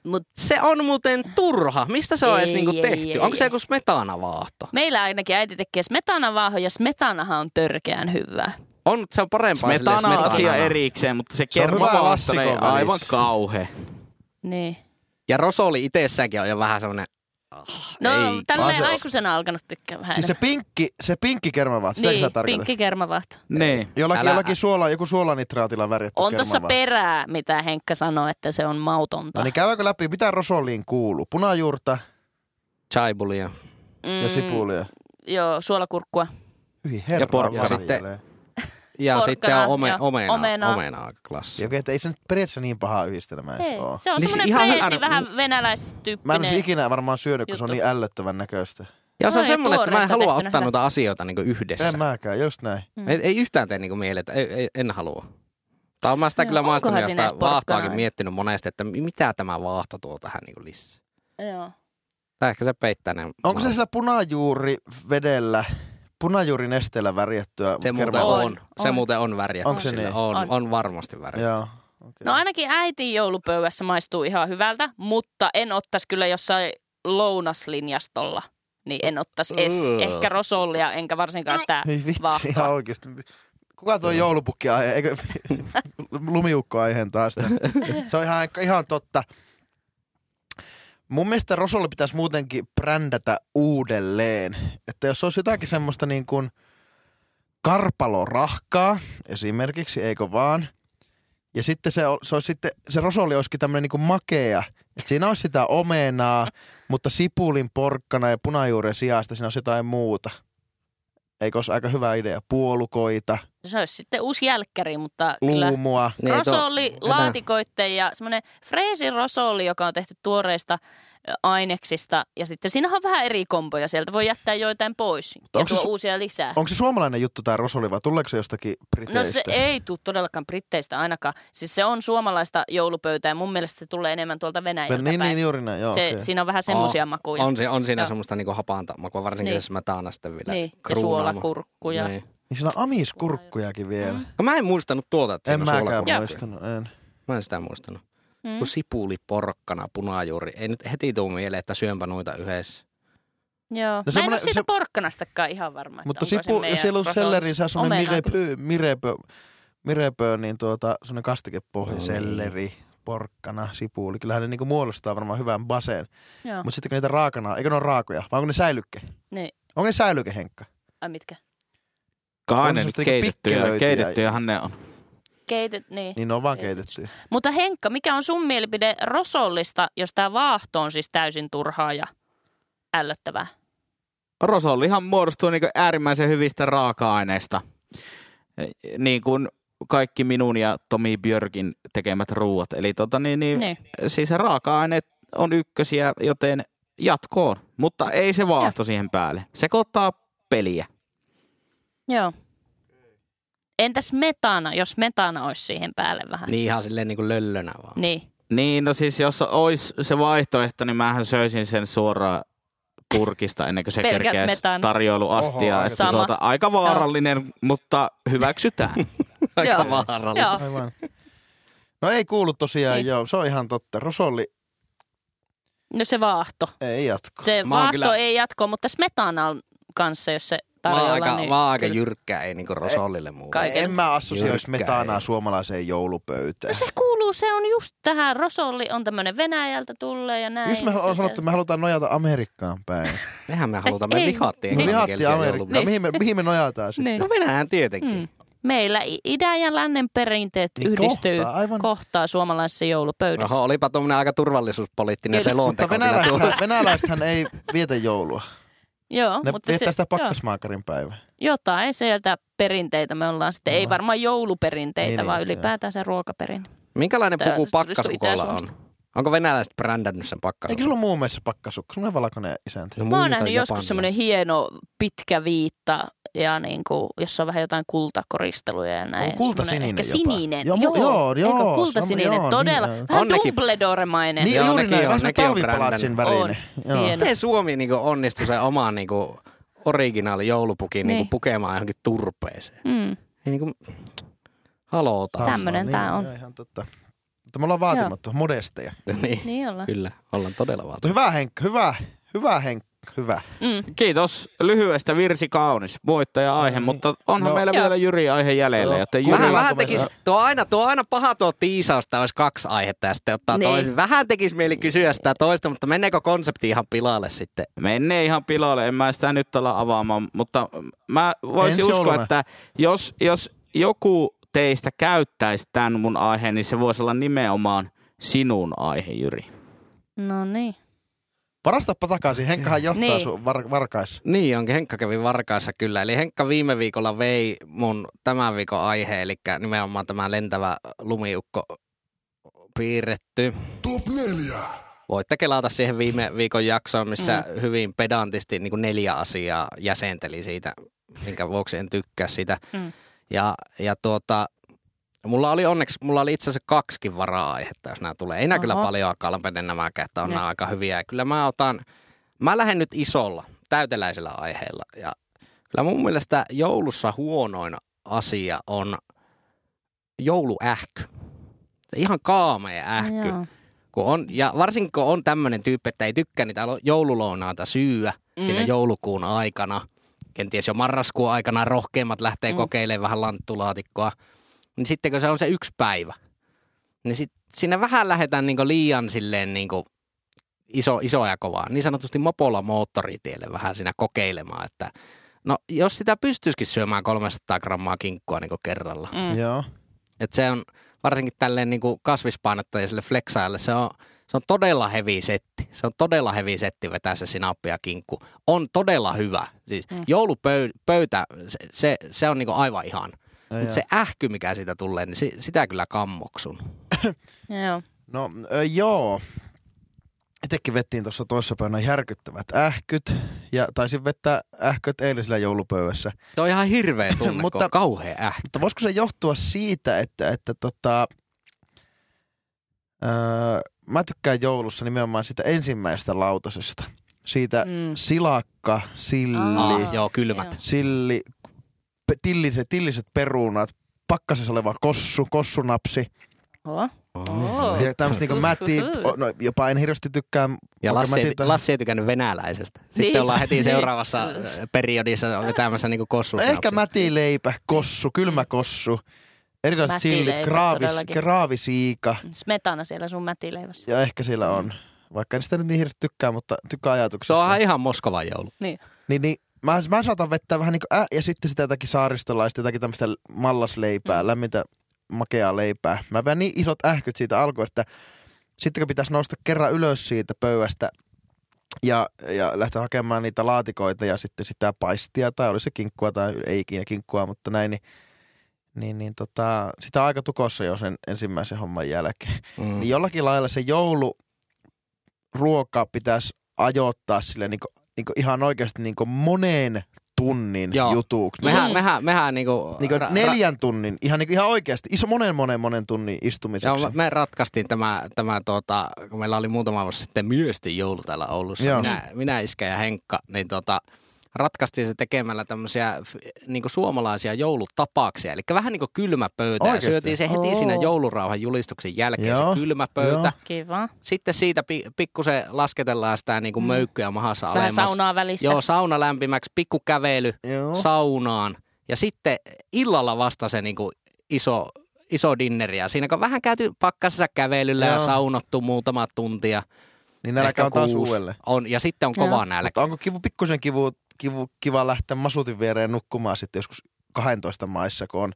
Mut Se on muuten turha. Mistä se on edes Ei, niinku ei, tehty? ei, Onko se ei. joku smetanavaahto? meillä ainakin äiti tekee smetanavaaho ja smetanahan on törkeän hyvää. On, se on parempaa silleen Smetana on asia erikseen, mutta se, Se on hyvä kermavaahto on aivan kauhe. Niin. Ja rosoli itsessäänkin on jo vähän semmoinen... No ei. tälleen Vaan se- aikuisena alkanut tykkää vähän. Siis se pinkki, se pinkki kermavaat, sitä niin, sä pinkki kermavaahto. Niin. Jollakin, Älä- jollakin suola, joku suolanitraatilla värjätty On tuossa perää, mitä Henkka sanoi, että se on mautonta. No niin käydäänkö läpi, mitä rosoliin kuuluu? Punajuurta Chaibulia. mm, ja sipulia. Joo, suolakurkkua. Hyi herra. Ja sitten- varjelee. Ja Porkkana sitten on ome, ja omena, omena. omena. klassi. Ja okei, että ei se nyt periaatteessa niin paha yhdistelmä edes Ei, ole. se on Niin se semmoinen ihan freesi, hyvä- vähän Mä en venäläistyyppinen. olisi ikinä varmaan syönyt, kun se on juttu. niin ällöttävän näköistä. Ja se on No semmoinen, että mä en halua ottaa noita asioita niinku yhdessä. En mäkään, just näin. Mm. Ei, ei yhtään tee niinku mieleen, että ei, ei, en halua. Tai mä sitä Joo, kyllä edes porkkanaa? vaahtoakin miettinyt monesti, että mitä tämä vaahto tuo tähän niinku lisää. Joo. Tai ehkä se peittää ne. Onko se sillä punajuurivedellä, punajuurinesteellä värjättyä Se muuten on. On, Se on. muuten on värjätty. Onko se sillä. niin? On, On. on varmasti värjätty. Joo. Okay. No ainakin äitin joulupöydässä maistuu ihan hyvältä, mutta en ottaisi kyllä jossain lounaslinjastolla. Niin en ottaisi edes Ugh. ehkä rosollia, enkä varsinkaan sitä Ei vitsi, ihan oikeasti. Kuka tuo joulupukki aihe, eikö lumiukko aiheen taas? Se on ihan, ihan totta. Mun mielestä Rosolle pitäisi muutenkin brändätä uudelleen. Että jos olisi jotakin semmoista niin kuin karpalorahkaa esimerkiksi, eikö vaan? Ja sitten se, se, olisi sitten, se Rosoli olisikin tämmöinen niin kuin makea. Että siinä olisi sitä omenaa, mutta sipulin porkkana ja punajuuren sijasta siinä olisi jotain muuta. Eikö olisi aika hyvä idea? Puolukoita, Se olisi sitten uusi jälkkäri, mutta kyllä luumua. Niin, tuo- rosolli vetää- laatikoitteen ja semmoinen freesin rosolli, joka on tehty tuoreista aineksista. Ja sitten siinä on vähän eri komboja. Sieltä voi jättää joitain pois ja onko se tuo su- uusia lisää. Onko se suomalainen juttu tämä Rosoli vai tuleeko se jostakin No Briteistä? se ei tule todellakaan Britteistä ainakaan. Siis se on suomalaista joulupöytää ja mun mielestä se tulee enemmän tuolta Venäjältä niin, päin. niin, juuri näin, joo. se, okei. Siinä on vähän semmoisia On- makuja. On, se, on siinä Joo. semmoista niinku hapanta makua, varsinkin Niin. jos mä taana sitten vielä niin, ja kruunaama. suolakurkkuja. Niin. Niin siinä on amiskurkkujakin vielä. Mm. No, mä en muistanut tuota, että En siinä on mäkään muistanut, en. Mä en sitä muistanut. Mm. Kun sipuli, porkkana, punajuuri. Ei nyt heti tuu mieleen, että syönpä noita yhdessä. Joo. No Mä en semmonen- ole siitä se- porkkanastakaan ihan varma. Mutta se sipu, meidän siellä on selleri, se on semmoinen mirepö, mirepö, mirepö, niin tuota, semmoinen kastikepohja, No selleri, porkkana, sipuli. Kyllähän ne niinku muodostaa varmaan hyvän baseen. Mutta sitten kun niitä raakana, eikö ne ole raakoja, vai onko ne säilykke? Niin. Onko ne säilyke, Henkka? Ai mitkä? Kai ne nyt niinku keitettyjä, pikkelöityjä. keitettyjähän ne on. Keitet, niin. Niin ne on vaan Keitetty. keitetty. Mutta Henkka, mikä on sun mielipide rosollista, jos tämä vaahto on siis täysin turhaa ja ällöttävää? Rosollihan muodostuu niin äärimmäisen hyvistä raaka-aineista. Niin kuin kaikki minun ja Tomi Björkin tekemät ruuat. Eli tota, niin, niin, Niin. siis raaka-aineet on ykkösiä, joten jatkoon. Mutta ei se vaahto siihen päälle. Sekoittaa peliä. Joo. Entäs metana, jos metana olisi siihen päälle vähän? Niin ihan silleen niinku löllönä vaan. Niin. Niin, no siis jos olisi se vaihtoehto, niin mähän söisin sen suoraan purkista ennen kuin se Pelkäs kerkeäisi tarjoiluastia. Oho, että sama. tuota, aika vaarallinen, mutta hyväksytään. Aika Joo. vaarallinen. Joo. Aivan. No ei kuulu tosiaan, Ei. joo, se on ihan totta. Rosolli No se vaahto. ei jatko. Se Mä vaahto kyllä- ei jatko, mutta smetana kanssa, jos se Mä oon tarjolla, aika, niin mä oon aika kyllä. jyrkkää, ei niinku rosollille muu. Kaiken- En mä assosioisi Jyrkkä metanaa ei. suomalaiseen joulupöytään. No se kuuluu, se on just tähän. Rosolli on tämmöinen Venäjältä tulee ja näin. Just me sitten- sanottu, että me halutaan nojata Amerikkaan päin. Mehän me halutaan, me vihattiin Me Niin. vihattiin Amerikkaan. joulupyhiä. Mihin me, mihin me nojataan sitten? Niin. No Venäjän tietenkin. Mm. Meillä idän ja lännen perinteet Niin yhdistyy kohtaa, aivan. kohtaa suomalaisessa joulupöydässä. Oho, olipa tuommoinen aika turvallisuuspoliittinen Kyllä. selonteko Mutta venäläisethän, venäläisethän ei vietä joulua. Joo, Ne mutta se, sitä joo, pakkasmaakarin päivää. jotain sieltä perinteitä me ollaan sitten. Ei Joo. varmaan jouluperinteitä, Niin, vaan niin, ylipäätään se ruokaperinne. Minkälainen puku pakkasukolla on? Onko venäläiset brändännyt sen Eikö pakkasukon? sulla muu mielestä pakkasukka? Semmoinen valkoinen isäntä. No Mä oon nähnyt joskus semmoinen hieno pitkä viitta, ja niin kuin, jossa on vähän jotain kultakoristeluja ja näin. On kultasininen Ehkä jopa. sininen. Joo, mu- joo, Eikö joo, kultasininen, sama- joo, todella. niin, joo. vähän On Dumbledore-mainen. Niin Joo, juuri näin, on- vähän on talvipalatsin brändännyt. värinen. On. Joo. Miten Suomi niinku onnistui sen oman niinku originaali joulupukin niinku Niin. pukemaan johonkin turpeeseen? Mm. Niinku, haloo taas. Tämmönen Niin, tää on. joo, Ihan totta. Mutta me ollaan vaatimattu, modesteja. niin, Niin ollaan. kyllä, ollaan todella Mutta vaatimattomia. hyvä Henkka, hyvä, hyvä Henkka, hyvä. Mm. Kiitos lyhyestä virsi kaunis voittaja aihe, Niin. mutta onhan No. meillä Joo. vielä Jyri aihe jäljellä. Joo. Joten Vähän- Jyri, Vähän, vähän saa- tuo on aina, tuo aina paha tuo tiisaus, että olisi kaksi aihetta ja sitten ottaa Niin. toisen. Vähän tekisi mieli kysyä sitä toista, mutta meneekö konsepti ihan pilalle sitten? menee ihan pilalle, en mä sitä nyt olla avaamaan, mutta mä voisin Ensi uskoa, että jos, jos joku teistä käyttäisi tämän mun aiheen, niin se voisi olla nimenomaan sinun aihe, Jyri. No niin. Varastapa takaisin, Henkkahan johtaa Niin. sun var, varkaissa. Niin onkin, Henkka kävi Varkaissa kyllä. Eli Henkka viime viikolla vei mun tämän viikon aihe, eli nimenomaan tämä lentävä lumiukko piirretty. Top 4. Voitte kelata siihen viime viikon jaksoon, missä mm. hyvin pedantisti niin kuin neljä asiaa jäsenteli siitä, minkä vuoksi en tykkää sitä. Mm. Ja, ja tuota, mulla oli onneksi, mulla oli itse asiassa kaksikin vara-aihetta, jos nämä tulee. Ei nämä kyllä paljon kalpene nämäkään, että on Ne. nämä aika hyviä. Ja kyllä mä otan, mä lähden nyt isolla, täyteläisellä aiheella. Ja kyllä mun mielestä joulussa huonoin asia on jouluähky. Se Ihan kaamea ähky. Joo. Kun on, ja varsinkin kun on tämmöinen tyyppi, että ei tykkää niitä lo- joululounaita syyä mm. siinä Mm. joulukuun aikana, kenties jo marraskuun aikana rohkeimmat lähtee mm. Kokeilemaan vähän lanttulaatikkoa, niin sitten kun se on se yksi päivä, niin sit, siinä vähän lähdetään niinku liian silleen niinku iso, iso ja kovaa, niin sanotusti mopolla moottoritielle vähän siinä kokeilemaan, että no jos sitä pystyisikin syömään 300 grammaa kinkkua niinku kerralla, Mm. Joo. et se on varsinkin tälleen niin kuin kasvispainottajaiselle flexaajalle, se on, se on todella hevi setti. Se on todella hevi setti vetää se sinappi ja kinkku. On todella hyvä. Siis mm. Joulupöytä, se, se, se on niin kuin aivan ihan. Ja, Mutta se ähky, mikä siitä tulee, niin si, sitä kyllä kammoksun. Joo. No ö, joo. Itsekin vettiin tuossa toissa päivänä järkyttävät ähkyt. Ja taisin vettää ähköt eilisellä joulupöydässä. Tuo on ihan hirveä tunne, Mutta... Kauhea ähky. Mutta voisiko se johtua siitä, että, että tota, öö, mä tykkään joulussa nimenomaan sitä ensimmäisestä lautasesta. Siitä mm. Silakka, silli. Ah, joo, kylmät. Silli, pe- tilliset, tilliset perunat, pakkasessa oleva kossu, kossunapsi. Oh. Oh. Ja tämmöistä niinku mäti, no, jopa en hirveästi tykkää. Ja Lassi ei, mätitä- Lassi ei tykännyt venäläisestä. Sitten Niin. ollaan heti Niin. seuraavassa periodissa vetämässä niin No kossusnauksia. ehkä mätileipä, kossu, kylmä kossu. Erilaiset sillit, kraavis, todellakin. kraavisiika. Smetana siellä sun mätileivässä. Ja ehkä siellä on. Vaikka en sitä nyt niin hirveästi tykkää, mutta tykkää Se ajatuksesta. on ihan Moskovan joulu. Niin. Niin, niin mä, mä saatan vettää vähän niin kuin ä, ja sitten sitä jotakin saaristolaista, jotakin tämmöistä mallasleipää, mm. lämmintä makeaa leipää. Mä vedän niin isot ähkyt siitä alkuun, että sitten kun pitäisi nousta kerran ylös siitä pöydästä ja, ja lähteä hakemaan niitä laatikoita ja sitten sitä paistia tai oli se kinkkua tai ei ikinä kinkkua, mutta näin, niin, niin, niin tota, sitä aika tukossa jo sen ensimmäisen homman jälkeen. Mm. Niin jollakin lailla se jouluruoka pitäisi ajoittaa sille niin niin ihan oikeasti niin monen tunnin Joo. jutuksi. Mehän, Mm. mehän, mehän niinku, Niin ra- neljän tunnin, ihan, niin ihan oikeasti, iso monen monen monen tunnin istumiseksi. Joo, me ratkaistiin tämä, tämä tuota, kun meillä oli muutama vuosi sitten miesten joulu täällä Oulussa. Joo. Minä, minä, Iskä ja Henkka, niin tota, ratkaistiin se tekemällä tämmöisiä niin suomalaisia joulutapaksia. Eli vähän niin kuin kylmä pöytä. Ja Oikeasti? syötiin se heti Oo. siinä joulurauhan julistuksen jälkeen Joo, se kylmä pöytä. joo. Kiva. Sitten siitä pi, pikkusen lasketellaan sitä niin kuin Mm. möykkyä mahassa Vähän alemmas. saunaa välissä. Joo, sauna lämpimäksi, pikku kävely Joo. saunaan. Ja sitten illalla vasta se niin kuin iso, iso dinneri. Ja siinä kun vähän käyty pakkasessa kävelyllä ja Joo. saunottu muutama tuntia. niin nälkä on taas uudelleen. On, ja sitten on kova nälkä. Mutta onko kivu, pikkusen kivu, kivu, kiva lähteä masutin viereen nukkumaan sitten joskus 12 maissa, kun on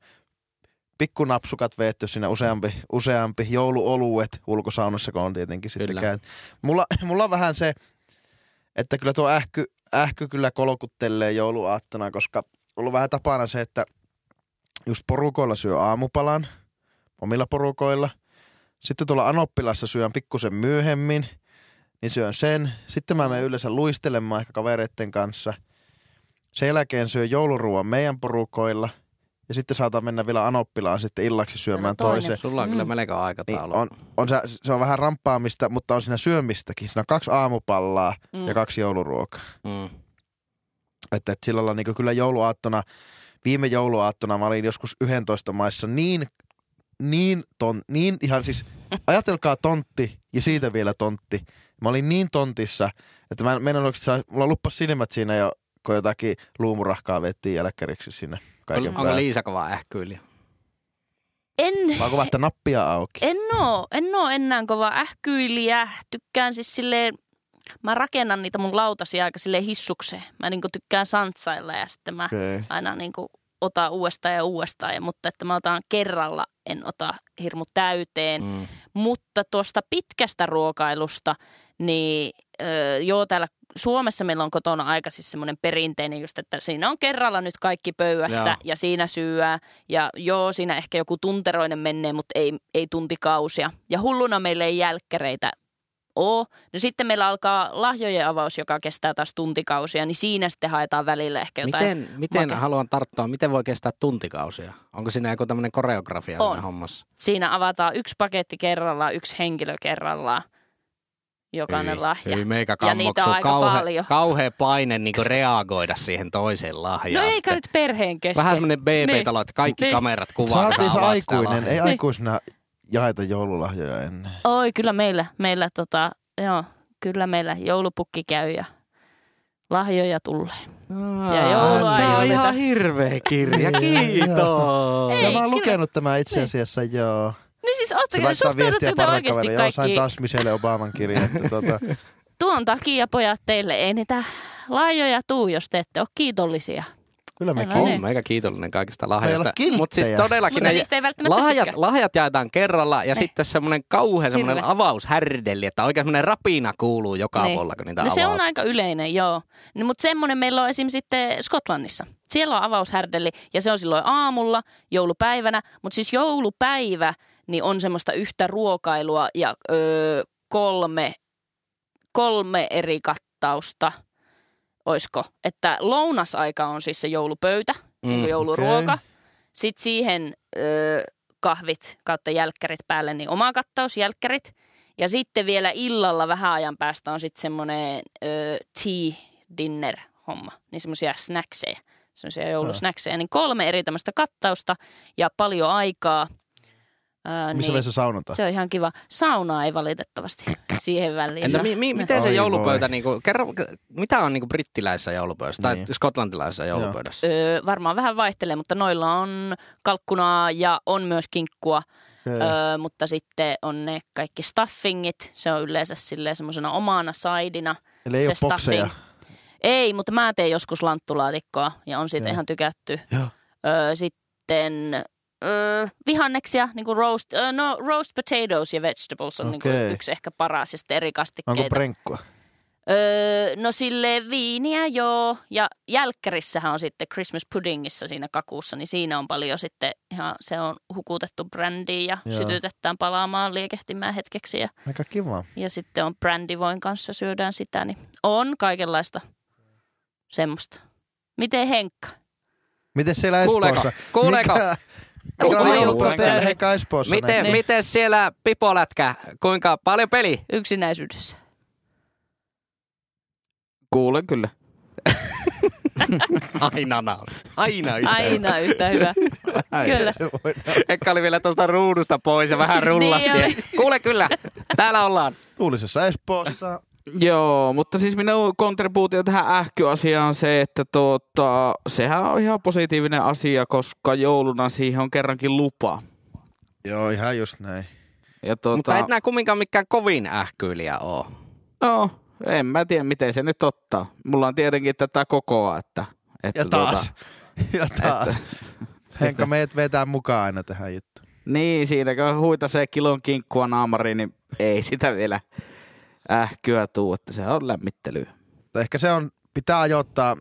pikkunapsukat veetty siinä useampi, useampi jouluoluet ulkosaunassa, kun on tietenkin sitten Kyllä. käynyt. Mulla, mulla on vähän se, että kyllä tuo ähky, ähky kyllä kolkuttelee jouluaattona, koska on ollut vähän tapana se, että just porukoilla syö aamupalan, omilla porukoilla. Sitten tuolla Anoppilassa syön pikkusen myöhemmin, niin syön sen. Sitten mä menen yleensä luistelemaan ehkä kavereiden kanssa. Sen jälkeen syön jouluruuan meidän porukoilla. Ja sitten saatan mennä vielä Anoppilaan sitten illaksi syömään toiseen. Sulla on kyllä Mm. melko Niin aikataulu. on, on se, se, on vähän ramppaamista, mutta on siinä syömistäkin. Siinä on kaksi aamupallaa Mm. ja kaksi jouluruokaa. Mm. Että, että sillä lailla niin kyllä jouluaattona, viime jouluaattona mä olin joskus 11 maissa niin, niin, ton, niin ihan siis, ajatelkaa tontti ja siitä vielä tontti. Mä olin niin tontissa, että mä en mennä oikeasti, saa- mulla luppas silmät siinä jo, kun jotakin luumurahkaa vettiin jälkkäriksi sinne kaiken Onko päälle. Liisa kova ähkyyliä? En, Vaan kun vaihtaa nappia auki. en oo, en oo enää kova ähkyilijä. Tykkään siis silleen, mä rakennan niitä mun lautasia aika silleen hissukseen. Mä niinku tykkään santsailla ja sitten mä Okay. aina niinku otan uudestaan ja uudestaan. Ja, mutta että mä otan kerralla, en ota hirmu täyteen. Mm. Mutta tuosta pitkästä ruokailusta, niin öö, joo, täällä Suomessa meillä on kotona aika siis semmoinen perinteinen just, että siinä on kerralla nyt kaikki pöydässä Joo. ja siinä syöää. Ja joo, siinä ehkä joku tunteroinen menee, mutta ei, ei tuntikausia. Ja hulluna meillä ei jälkkäreitä oo. No sitten meillä alkaa lahjojen avaus, joka kestää taas tuntikausia, niin siinä sitten haetaan välillä ehkä jotain. Miten, miten make- haluan tarttua, miten voi kestää tuntikausia? Onko siinä joku tämmöinen koreografia On. siinä hommassa? Siinä avataan yksi paketti kerrallaan, yksi henkilö kerrallaan, jokainen lahja. Hyvin meikä Ja niitä on aika Kauhe, paljon. kauhea paine niin reagoida siihen toiseen lahjaan. No eikä nyt perheen kesken. Vähän semmoinen BB-talo, Niin. että kaikki Niin. kamerat kuvaa. Sä siis aikuinen, ei Niin. aikuisena jaeta joululahjoja ennen. Oi, kyllä meillä, meillä tota, joo, kyllä meillä joulupukki käy ja lahjoja tulee. Ja joulua Tämä on ei ihan hirveä kirja, kiitos. Ei, ja mä oon kyllä. lukenut tämän itse asiassa, joo. Niin siis Se ootteko, laittaa viestiä suhtaudutteko te oikeasti parrakaverille. Joo, sain kaikki taas Michelle Obaman kirjan. Että tuota, tuon takia pojat teille? Ei niitä lahjoja tuu, jos te ette ole kiitollisia. kyllä mekin. on On meikä kiitollinen kaikista Me lahjoista. kilttejä. Mutta siis todellakin Mutta ne ei lahjat, tykkää. lahjat jaetaan kerralla ja Niin. sitten semmoinen kauhean semmoinen avaushärdelli, että oikein semmoinen rapina kuuluu joka Niin. puolella, kun niitä No se on aika yleinen, joo. No, mutta semmoinen meillä on esim. sitten Skotlannissa. Siellä on avaushärdelli ja se on silloin aamulla, joulupäivänä. Mutta siis joulupäivä niin on semmoista yhtä ruokailua ja öö, kolme, kolme eri kattausta. Oisko? Että lounasaika on siis se joulupöytä, mm, niin jouluruoka. okei. Sitten siihen öö, kahvit kautta jälkkärit päälle, niin oma kattaus, jälkkärit. Ja sitten vielä illalla vähän ajan päästä on sitten semmoinen öö, tea dinner homma, niin semmoisia snackseja, semmoisia joulusnackseja. Niin kolme eri tämmöistä kattausta ja paljon aikaa. Ää, Missä niin vaiheessa saunotaan? se on ihan kiva. Saunaa ei valitettavasti siihen väliin. Entä mi, mi, miten se Oi joulupöytä, voi. niinku, kerro, mitä on niinku brittiläisessä joulupöydässä tai Niin. skotlantilaisessa joulupöydässä? Öö, varmaan vähän vaihtelee, mutta noilla on kalkkunaa ja on myös kinkkua. Öö, mutta sitten on ne kaikki stuffingit. Se on yleensä semmoisena omana saidina. Eli ei se ole bokseja. Ei, mutta mä teen joskus lanttulaatikkoa ja on siitä Joo. ihan tykätty. Joo. Öö, sitten öö, vihanneksia, niin kuin roast, öö, no, roast potatoes ja vegetables on niin kuin yksi ehkä paras ja sitten eri kastikkeita. Onko prenkkua? Öö, no sille viiniä joo. Ja jälkkärissähän on sitten Christmas puddingissa siinä kakussa, niin siinä on paljon sitten ihan, se on hukutettu brändiin ja Joo. sytytetään palaamaan liekehtimään hetkeksi. Ja, Aika kiva. ja sitten on brändivoin kanssa syödään sitä, niin on kaikenlaista semmoista. Miten Henkka? Miten siellä Kuuleeko? Espoossa? Kuuleeko? Mikä, mikä Espoossa? Miten, Niin. miten siellä pipolätkä, kuinka paljon peli? Yksinäisyydessä. Kuulen kyllä. Aina nauri. Aina yhtä. Aina yhtä hyvä. Kyllä. Ekka oli vielä tuosta ruudusta pois ja vähän rullasi. Niin. Kuule kyllä, täällä ollaan. Tuulisessa Espoossa. Joo, mutta siis minun kontribuutio tähän ähkyasiaan on se, että tuota, sehän on ihan positiivinen asia, koska jouluna siihen on kerrankin lupa. Joo, ihan just näin. Ja tuota, Mutta et nää kumminkaan mikään kovin ähkyyliä oo. No, en mä tiedä, miten se nyt ottaa. Mulla on tietenkin tätä kokoa, että... että Ja taas. Ja taas. Että, Henkka, meidät vetää mukaan aina tähän juttuun. niin, siinä kun huitasee kilon kinkkua naamariin, niin ei sitä vielä ähkyä tuu, että se on lämmittelyä. Tai ehkä se on pitää ajoittaa,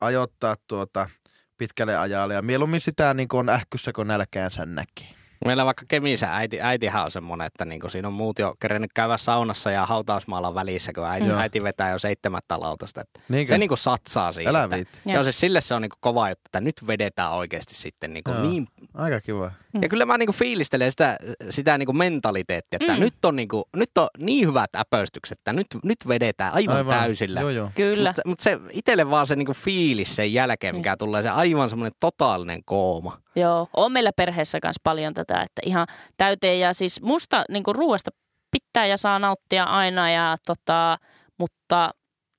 ajoittaa tuota pitkälle ajalle ja mieluummin sitä niin kuin on ähkyssä, kun nälkäänsä näkee. Meillä vaikka Kemissä äiti, äitihän on semmoinen, että niinku siinä on muut jo kerennyt käydä saunassa ja hautausmaalla välissä, kun äiti, Joo. äiti vetää jo seitsemättä lautasta. Että Niinkö? se niinku satsaa siihen. Älä että- viitti. Joo, siis sille se on niinku kova juttu, että nyt vedetään oikeasti sitten niinku Joo. niin. Aika kiva. Ja kyllä mä niinku fiilistelen sitä, sitä niinku mentaliteettia, että Mm. nyt, on niinku, nyt on niin hyvät äpöstykset, että nyt, nyt vedetään aivan, aivan. täysillä. Joo, joo. Kyllä. Mutta mut se itselle vaan se niinku fiilis sen jälkeen, Niin. mikä tulee, se aivan semmoinen totaalinen kooma. Joo, on meillä perheessä kanssa paljon tätä, että ihan täyteen ja siis musta niin ruoasta pitää ja saa nauttia aina ja tota, mutta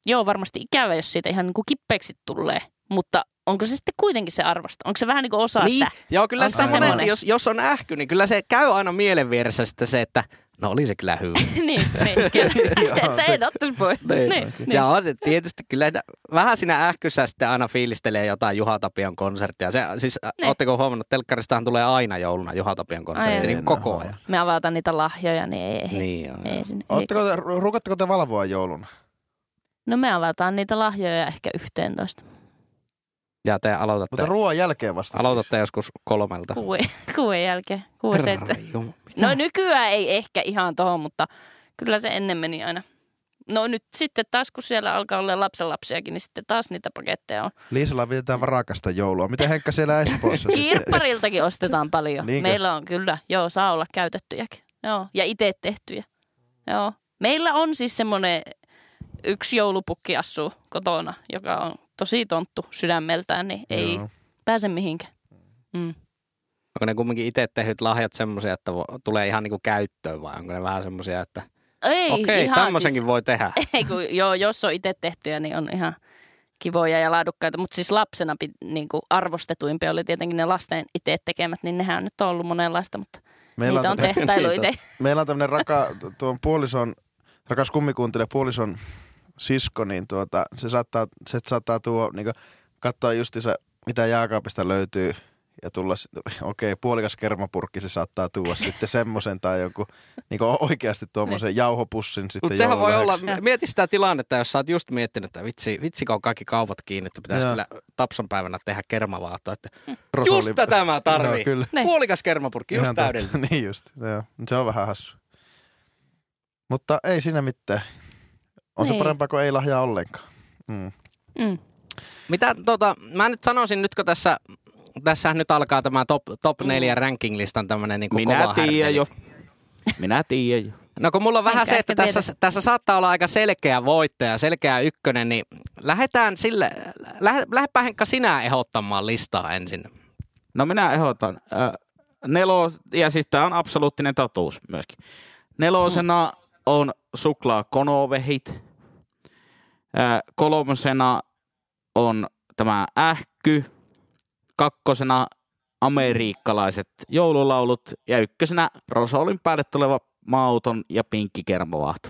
joo varmasti ikävä, jos siitä ihan niin kuin kippeeksi tulee, mutta onko se sitten kuitenkin se arvosta? Onko se vähän niin kuin osa Niin, sitä? joo, kyllä Onko sitä se monesti, jos, jos on ähky, niin kyllä se käy aina mielen vieressä sitten se, että no oli se kyllä hyvä. niin, niin, kyllä. Joo, että ei ottaisi pois. Niin. niin, niin. Ja on se tietysti kyllä vähän siinä ähkyssä sitten aina fiilistelee jotain Juha Tapion konserttia. Se, siis Niin. ootteko huomannut, että telkkaristahan tulee aina jouluna Juha Tapion konsertti niin en koko ajan. Me avataan niitä lahjoja, niin ei, ei, Niin on. ei, sinne, ei. Ootteko te, ruukatteko te valvoa jouluna? No me avataan niitä lahjoja ehkä yhteentoista. Ja te aloitatte, Mutta ruoan jälkeen vasta aloitatte joskus kolmelta. Kuuden, kuuden jälkeen. Mitä? No nykyään ei ehkä ihan tohon, mutta kyllä se ennen meni aina. No nyt sitten taas, kun siellä alkaa olla lapsenlapsiakin, niin sitten taas niitä paketteja on. Siis. Liisalla vietetään varakasta joulua. Miten Henkka siellä Espoossa sitten? Kirppariltakin ostetaan paljon. Niinkö? Meillä on kyllä, joo, saa olla käytettyjäkin. Joo, ja itse tehtyjä. Joo. Meillä on siis semmoinen yksi joulupukki asuu kotona, joka on tosi tonttu sydämeltään, niin ei Joo. pääse mihinkään. Mm. Onko ne kumminkin itse tehdyt lahjat semmoisia, että vo- tulee ihan niinku käyttöön vai onko ne vähän semmoisia, että Ei, okei, ihan tämmöisenkin siis, voi tehdä. Ei, kun, joo, jos on itse tehtyjä, niin on ihan kivoja ja laadukkaita. Mutta siis lapsena niin kuin arvostetuimpia oli tietenkin ne lasten itse tekemät, niin nehän nyt on ollut monenlaista, mutta Meillä niitä on, on on. itse. meillä on tämmöinen raka, tu- tuon puolison, rakas kummikuuntelija, puolison sisko, niin tuota, se saattaa, se saattaa tuo, niin katsoa justiinsa, mitä jääkaapista löytyy ja tulla, okei, puolikas kermapurkki se saattaa tuoda sitten semmoisen tai jonkun niin oikeasti tuommoisen jauhopussin sitten Mutta sehän voi olla, mieti sitä tilannetta, jos sä oot just miettinyt, että vitsi, vitsi kun on kaikki kaupat kiinni, että pitäisi Joo. kyllä Tapsan päivänä tehdä kermavaahtoa. Että Rosoli- just tätä mä tarviin. Joo, kyllä. Niin. Puolikas kermapurkki, just Ihan totta. täydellinen. niin just, joo. Se on vähän hassu. Mutta ei siinä mitään. On se Niin. parempaa kuin ei lahjaa ollenkaan. Mm. Mm. Mitä tota, mä nyt sanoisin, nyt kun tässä, tässä nyt alkaa tämä top, top Mm. 4 ranking-listan tämmöinen niin Minä tiedän jo. Minä tiedän jo. No kun mulla on vähän Enkä se, että tässä, tiedä. tässä saattaa olla aika selkeä voittaja, selkeä ykkönen, niin lähdetään sille, lähde, lähdepä Henkka sinä ehdottamaan listaa ensin. No minä ehdotan. Äh, nelos, ja siis tämä on absoluuttinen totuus myöskin. Nelosena on suklaa konovehit. Kolmosena on tämä ähky. Kakkosena amerikkalaiset joululaulut. Ja ykkösenä Rosolin päälle tuleva mauton ja pinkki kermavaahto.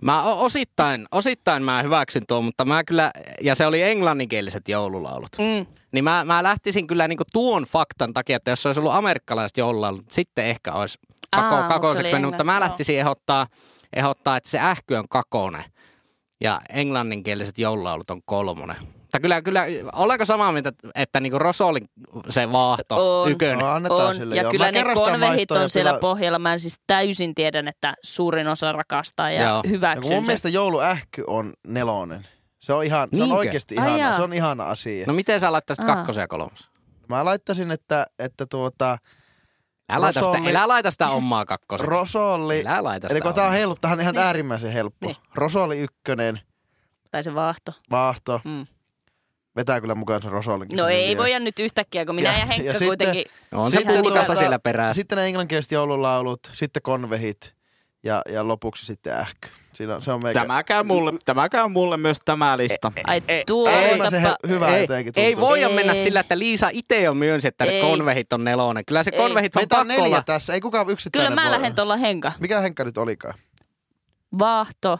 Mä osittain, osittain mä hyväksyn tuon, mutta mä kyllä, ja se oli englanninkieliset joululaulut. Mm. Niin mä, mä lähtisin kyllä niinku tuon faktan takia, että jos se olisi ollut amerikkalaiset joululaulut, sitten ehkä olisi kako, Aa, kakoiseksi mennyt, mutta mä lähtisin ehdottaa, ehdottaa, että se ähky on kakone ja englanninkieliset joululaulut on kolmonen. Mutta kyllä, kyllä, ollaanko samaa mieltä, että niinku Rosolin se vaahto, On. ykönen, No, annetaan On. sille. Ja joo. kyllä Mä ne konvehit ja on siellä kyllä- pohjalla. Mä siis täysin tiedän, että suurin osa rakastaa ja Joo. Ja hyväksyn mun sen. mielestä jouluähky on nelonen. Se on, ihan, se on oikeasti Ai ihana, jaa. se on ihana asia. No miten sä laittaisit kakkosen ja kolmosen? Mä laittaisin, että, että tuota, Älä laita, sitä, Rosolli- älä laita sitä omaa kakkoseksi. Rosolli, Älä laita eli sitä kun tää on helppo, tää on ihan äärimmäisen helppo. Niin. Rosoli ykkönen, Tai se vaahto. vaahto, Mm. vetää kyllä mukaan sen Rosolinkin. No sinne ei vielä. voida nyt yhtäkkiä, kun minä Ja- ja, ja Henkka sitten- kuitenkin... On se Sitten pulkassa tuota- siellä perässä. Sitten ne englanninkieliset joululaulut, sitten konvehit ja, ja lopuksi sitten ähky. Siinä on, se on meikä Tämä käy mulle, tämä käy mulle myös tämä lista. Ai Ei, tuo äärimmäisen tapa... he- hyvä ei, jotenkin ei voida Ei. mennä sillä, että Liisa itse jo myönsi, että ne Ei. konvehit on nelonen. Kyllä se Ei. konvehit on Meitä on pakko neljä olla. tässä, ei kukaan yksittäinen Kyllä mä voi- lähden tuolla Henka. Mikä Henkka nyt olikaan? Vaahto.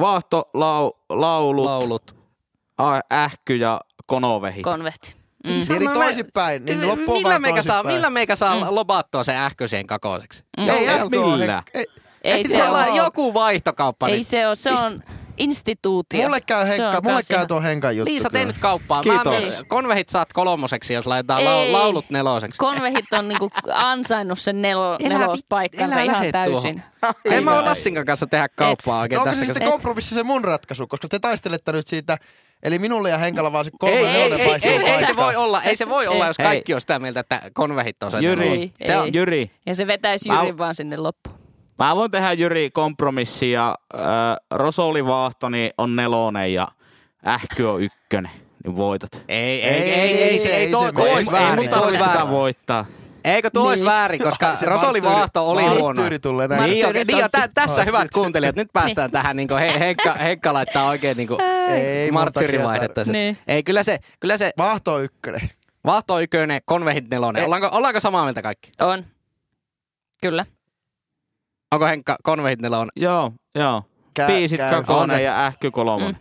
Vaahto, lau, laulut, laulut. a- ähky ja konovehit. konvehti. Mm. Niin Eli toisinpäin, niin Millä- loppu on millä, vaan meikä saa, millä meikä saa Mm. lobattua se ähköiseen kakoseksi? Mm. Ei Joo, ähky ole, millä? Henkka- ei, Ei se se ole. ole joku vaihtokauppa. Ei se ole. Se on instituutio. Mulle käy, on Henkka, mulle käy tuo Henkan juttu. Liisa, tee nyt kauppaa. Kiitos. Mä, konvehit saat kolmoseksi, jos laitetaan Ei. laulut neloseksi. Konvehit on niinku ansainnut sen nelo, Elä nelospaikkansa elä ihan täysin. En mä ole Lassin kanssa tehdä kauppaa oikein No, onko se sitten koska- kompromissi se mun ratkaisu, koska te taistelette nyt siitä, eli minulle ja Henkalla vaan se kolme Ei, ei, ei, ei, ei, ei, se voi olla, ei se voi olla, jos kaikki on sitä mieltä, että konvehit on se Jyri, Se on. Jyri, Ja se vetäisi Jyrin vaan sinne loppuun. Mä voin tehdä Jyri kompromissi ja äh, Rosoli Vaahtoni on nelonen ja Ähky on ykkönen. Niin voitat. Ei, ei, ei, ei, ei, se, ei, ei toi, se toi mene. olisi Ei, Ei väärin. toi voittaa. Eikö tuo olisi Niin. väärin, koska Rosoli Vaahto oli huono. tulee näin. Niin, okei, niin, ja tä, tässä hyvät kuuntelijat, nyt päästään tähän, niin kuin he, Henkka, Henkka laittaa oikein niin kuin Ei se. Niin. Ei, kyllä se, kyllä se Vaahto on ykkönen. Vaahto ykkönen, konvehit nelonen. Ei. Ollaanko, ollaanko samaa mieltä kaikki? On. Kyllä. Onko Henkka konvehit nelonen? Joo, joo. Kä- Biisit. On kakonen se. ja Ähky kolmonen.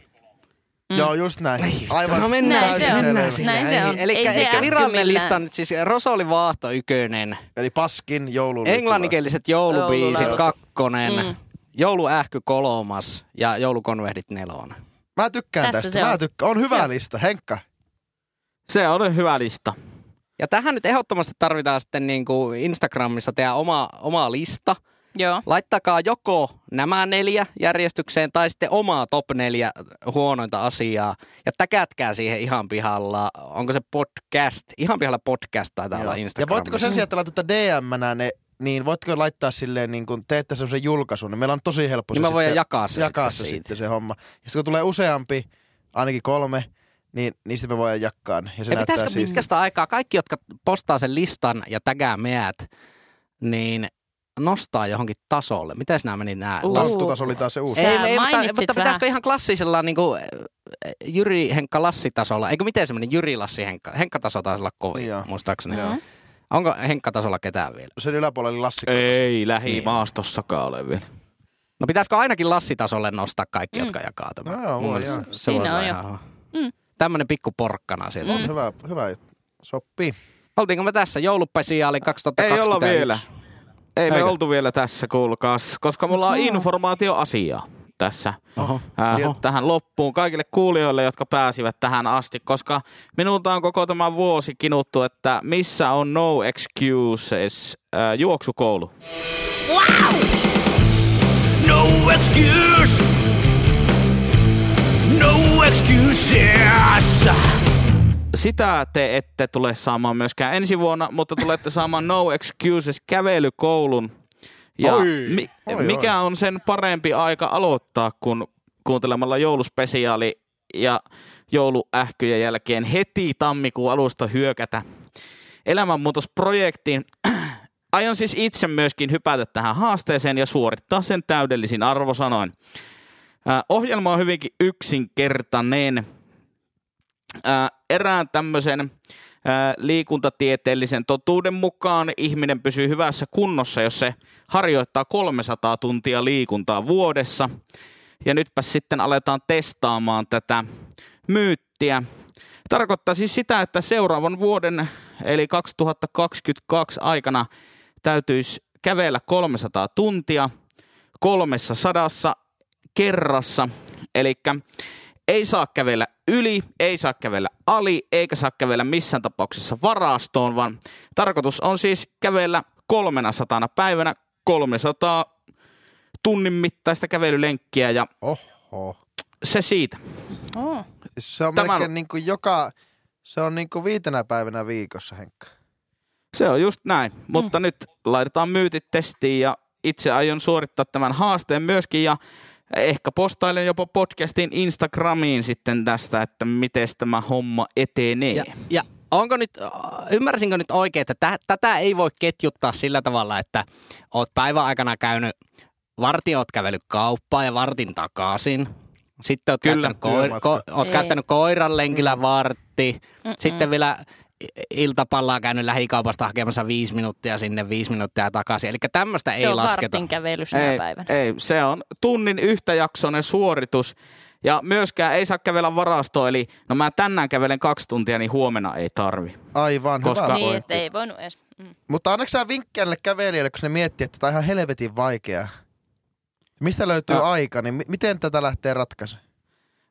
Mm. Joo, just näin. Aivan no mennään, Näin se on. mennään Näin siihen. se on. Eli, Ei se eli ähky virallinen lista nyt siis Rosoli Vaahto ykkönen, Eli paskin joulun. englanninkieliset joulubiisit kakkonen, Mm. jouluähky kolmas ja joulukonvehdit nelonen. Mä tykkään Tässä tästä. se Mä on. tykkään. On hyvä lista. Henkka. Se on hyvä lista. Ja tähän nyt ehdottomasti tarvitaan sitten niin kuin Instagramissa tehdä oma, oma lista. Joo. Laittakaa joko nämä neljä järjestykseen tai sitten omaa top neljä huonointa asiaa. Ja täkätkää siihen ihan pihalla. Onko se podcast? Ihan pihalla podcast taitaa olla Ja Instagramissa. voitteko sen sijaan, että laitatte DM-nä ne, niin voitteko laittaa silleen, niin kun teette semmoisen julkaisun, niin meillä on tosi helppo Niin se mä voin sitten- jakaa se jakaa sitten se siitä. sitten se homma. Ja sitten kun tulee useampi, ainakin kolme, niin niistä me voidaan jakaa ne. Ja se Ja pitäisikö pitkästä aikaa kaikki, jotka postaa sen listan ja tägää meät, niin nostaa johonkin tasolle? Miten nämä meni nämä? Uh. Lastutaso oli taas se uusi. Ei, ei, mutta, mutta pitäisikö ihan klassisella niin kuin, Jyri Henkka Lassi-tasolla? Eikö miten se meni? Jyri Lassi Henkka. Henkka-taso taisi olla kovin, Joo. muistaakseni. Joo. Onko Henkka-tasolla ketään vielä? Sen yläpuolella oli Lassi. Ei lähimaastossakaan ole vielä. No pitäisikö ainakin Lassi-tasolle nostaa kaikki, Mm. jotka jakaa tämän? No joo, voi mielestä joo. se voi Siinä olla on jo. Mm. Tämmöinen pikku porkkana sieltä. On hyvä, hyvä. Sopii. Oltiinko me tässä? Joulupesiaali 2021. Ei olla vielä. Ei me oltu vielä tässä, kuulkaas, koska mulla on informaatioasiaa tässä Oho. ää, Oho. tähän loppuun kaikille kuulijoille, jotka pääsivät tähän asti, koska minulta on koko tämä vuosi kinuttu, että missä on No Excuses ää, juoksukoulu. No excuse. No excuses. Sitä te ette tule saamaan myöskään ensi vuonna, mutta tulette saamaan No Excuses kävelykoulun. Ja Oi. mi- Oi, mikä on sen parempi aika aloittaa, kun kuuntelemalla jouluspesiaali ja jouluähkyjen jälkeen heti tammikuun alusta hyökätä elämänmuutosprojektiin. Aion siis itse myöskin hypätä tähän haasteeseen ja suorittaa sen täydellisin arvosanoin. Äh, ohjelma on hyvinkin yksinkertainen. Erään tämmöisen äh, liikuntatieteellisen totuuden mukaan ihminen pysyy hyvässä kunnossa, jos se harjoittaa 300 tuntia liikuntaa vuodessa. Ja nytpä sitten aletaan testaamaan tätä myyttiä. Tarkoittaa siis sitä, että seuraavan vuoden, eli 2022 aikana, täytyisi kävellä 300 tuntia kolmessa sadassa kerrassa. Eli ei saa kävellä yli, ei saa kävellä ali, eikä saa kävellä missään tapauksessa varastoon, vaan tarkoitus on siis kävellä 300 päivänä 300 tunnin mittaista kävelylenkkiä ja Oho. se siitä. Oh. Siis se on Tämän- melkein niin kuin joka... Se on niin kuin viitenä päivänä viikossa, Henkka. Se on just näin, mutta nyt laitetaan myytit testiin ja itse aion suorittaa tämän haasteen myöskin ja ehkä postailen jopa podcastin Instagramiin sitten tästä, että miten tämä homma etenee. Ja, ja onko nyt, ymmärsinkö nyt oikein, että tä, tätä ei voi ketjuttaa sillä tavalla, että oot päivän aikana käynyt, vartin oot kävellyt kauppaan ja vartin takaisin. Sitten oot, Kyllä, käyttänyt, koir, ko, oot Ei. käyttänyt koiran lenkillä vartti. Mm-mm. Sitten vielä iltapallaa käynyt lähikaupasta hakemassa viisi minuuttia sinne, viisi minuuttia takaisin. Eli tämmöistä ei Se on lasketa. kävely ei, päivänä. ei, se on tunnin yhtäjaksoinen suoritus. Ja myöskään ei saa kävellä varastoon, eli no mä tänään kävelen kaksi tuntia, niin huomenna ei tarvi. Aivan, Koska- hyvä Niin, että ei voinut edes. Mm. Mutta annaks sä vinkkejä näille kävelijöille, kun ne miettii, että tämä on ihan helvetin vaikea? Mistä löytyy Ja- aika, niin mi- miten tätä lähtee ratkaisemaan?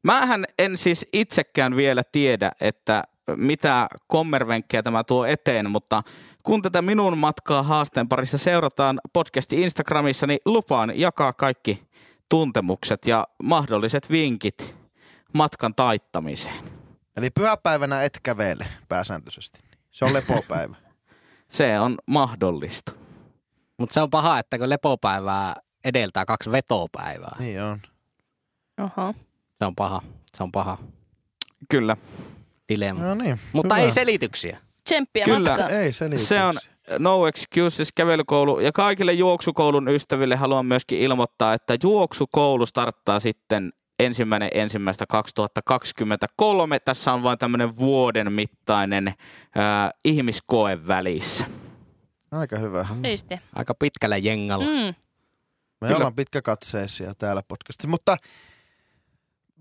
Mähän en siis itsekään vielä tiedä, että mitä kommervenkkejä tämä tuo eteen, mutta kun tätä minun matkaa haasteen parissa seurataan podcasti Instagramissa, niin lupaan jakaa kaikki tuntemukset ja mahdolliset vinkit matkan taittamiseen. Eli pyhäpäivänä et kävele pääsääntöisesti. Se on lepopäivä. Se on mahdollista. Mutta se on paha, että kun lepopäivää edeltää kaksi vetopäivää. niin on. Oho. Se on paha. Se on paha Kyllä. Dilemma. No niin. Mutta hyvä. ei selityksiä. Tsemppiä Kyllä. matkaan. Ei selityksiä. Se on No Excuses kävelykoulu ja kaikille juoksukoulun ystäville haluan myöskin ilmoittaa, että juoksukoulu starttaa sitten ensimmäinen ensimmäistä 2023. Tässä on vain tämmöinen vuoden mittainen ää, ihmiskoe välissä. Aika hyvä. Siistiä. Aika pitkällä jengalla. Mm. Mm. Me Kyllä. ollaan pitkäkatseisia täällä podcastissa, mutta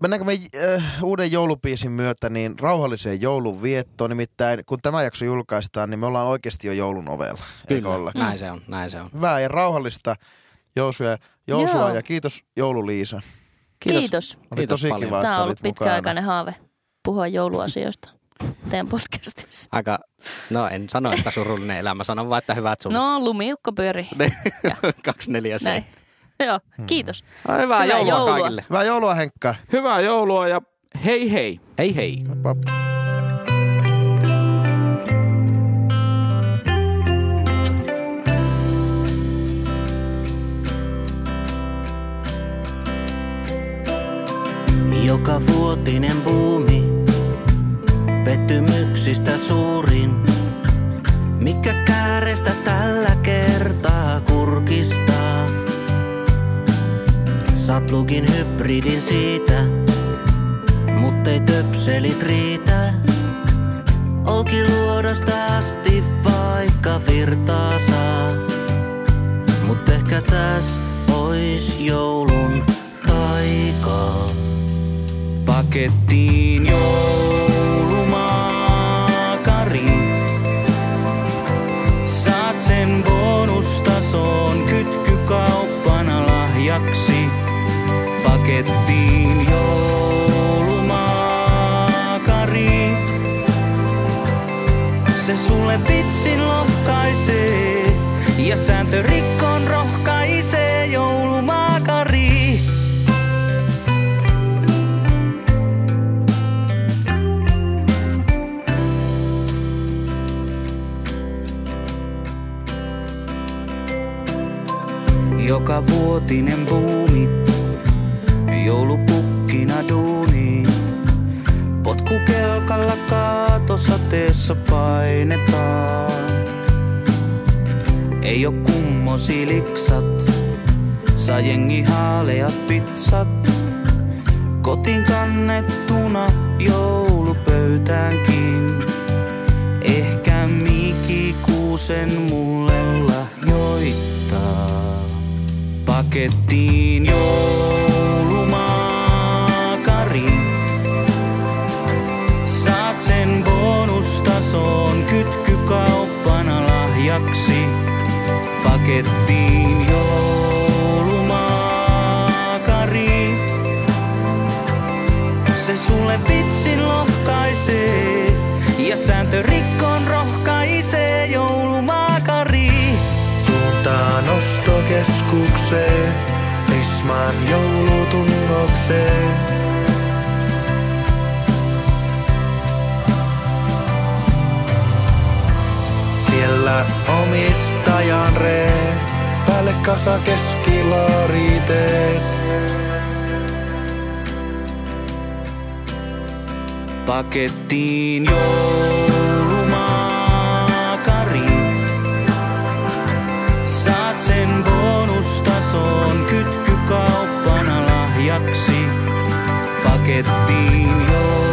mennäänkö me äh, uuden joulupiisin myötä niin rauhalliseen joulun viettoon? Nimittäin kun tämä jakso julkaistaan, niin me ollaan oikeasti jo joulun ovella. Kyllä, näin se on, näin se on. Hyvää ja rauhallista jousua, jousua Joo. ja kiitos joululiisa. Kiitos. Kiitos. Oli Kiitos tosi paljon. kiva, Tämä on ollut pitkäaikainen haave puhua jouluasioista teidän podcastissa. Aika, no en sano, että surullinen elämä, sanon vaan, että hyvät sun No, lumiukko pyöri. 247. Joo, kiitos. No, hyvää, Hyvää joulua, joulua. kaikille. Hyvää joulua Henkka. Hyvää joulua ja hei hei! Hei hei. Pap. Joka vuotinen buumi, pettymyksistä suurin. Mikä käärestä tällä kertaa kurkistaa? Saat lukin hybridin siitä, muttei töpselit riitä. Olkiluodosta asti vaikka virtaa saa. Mut ehkä täs ois joulun taikaa. Pakettiin joulumaakari. Saat sen bonustason kytkykauppana lahjaksi. Pakettiin joulumaakari. Se sulle vitsin lohkaisee ja sääntö rikkoon rohkaisee joulumaakari. Joka vuotinen buumi, kaatosateessa painetaan. Ei oo kummosiliksat, saa jengi haaleat pizzat. Kotiin kannettuna joulupöytäänkin. Ehkä Miki Kuusen mulle lahjoittaa. Pakettiin joulumaakari. Bonustason kytkykauppana lahjaksi. Pakettiin joulumaakari. Se sulle vitsin lohkaisee ja sääntö rikkoon rohkaisee joulumaakari. Suuntaan ostokeskukseen, Prisman joulutunnokseen. Siellä omistajan ree, päälle kasa keskilaariteen. Pakettiin joulumaakari. Saat sen bonustason kytkykauppana lahjaksi. Pakettiin joulumaakari.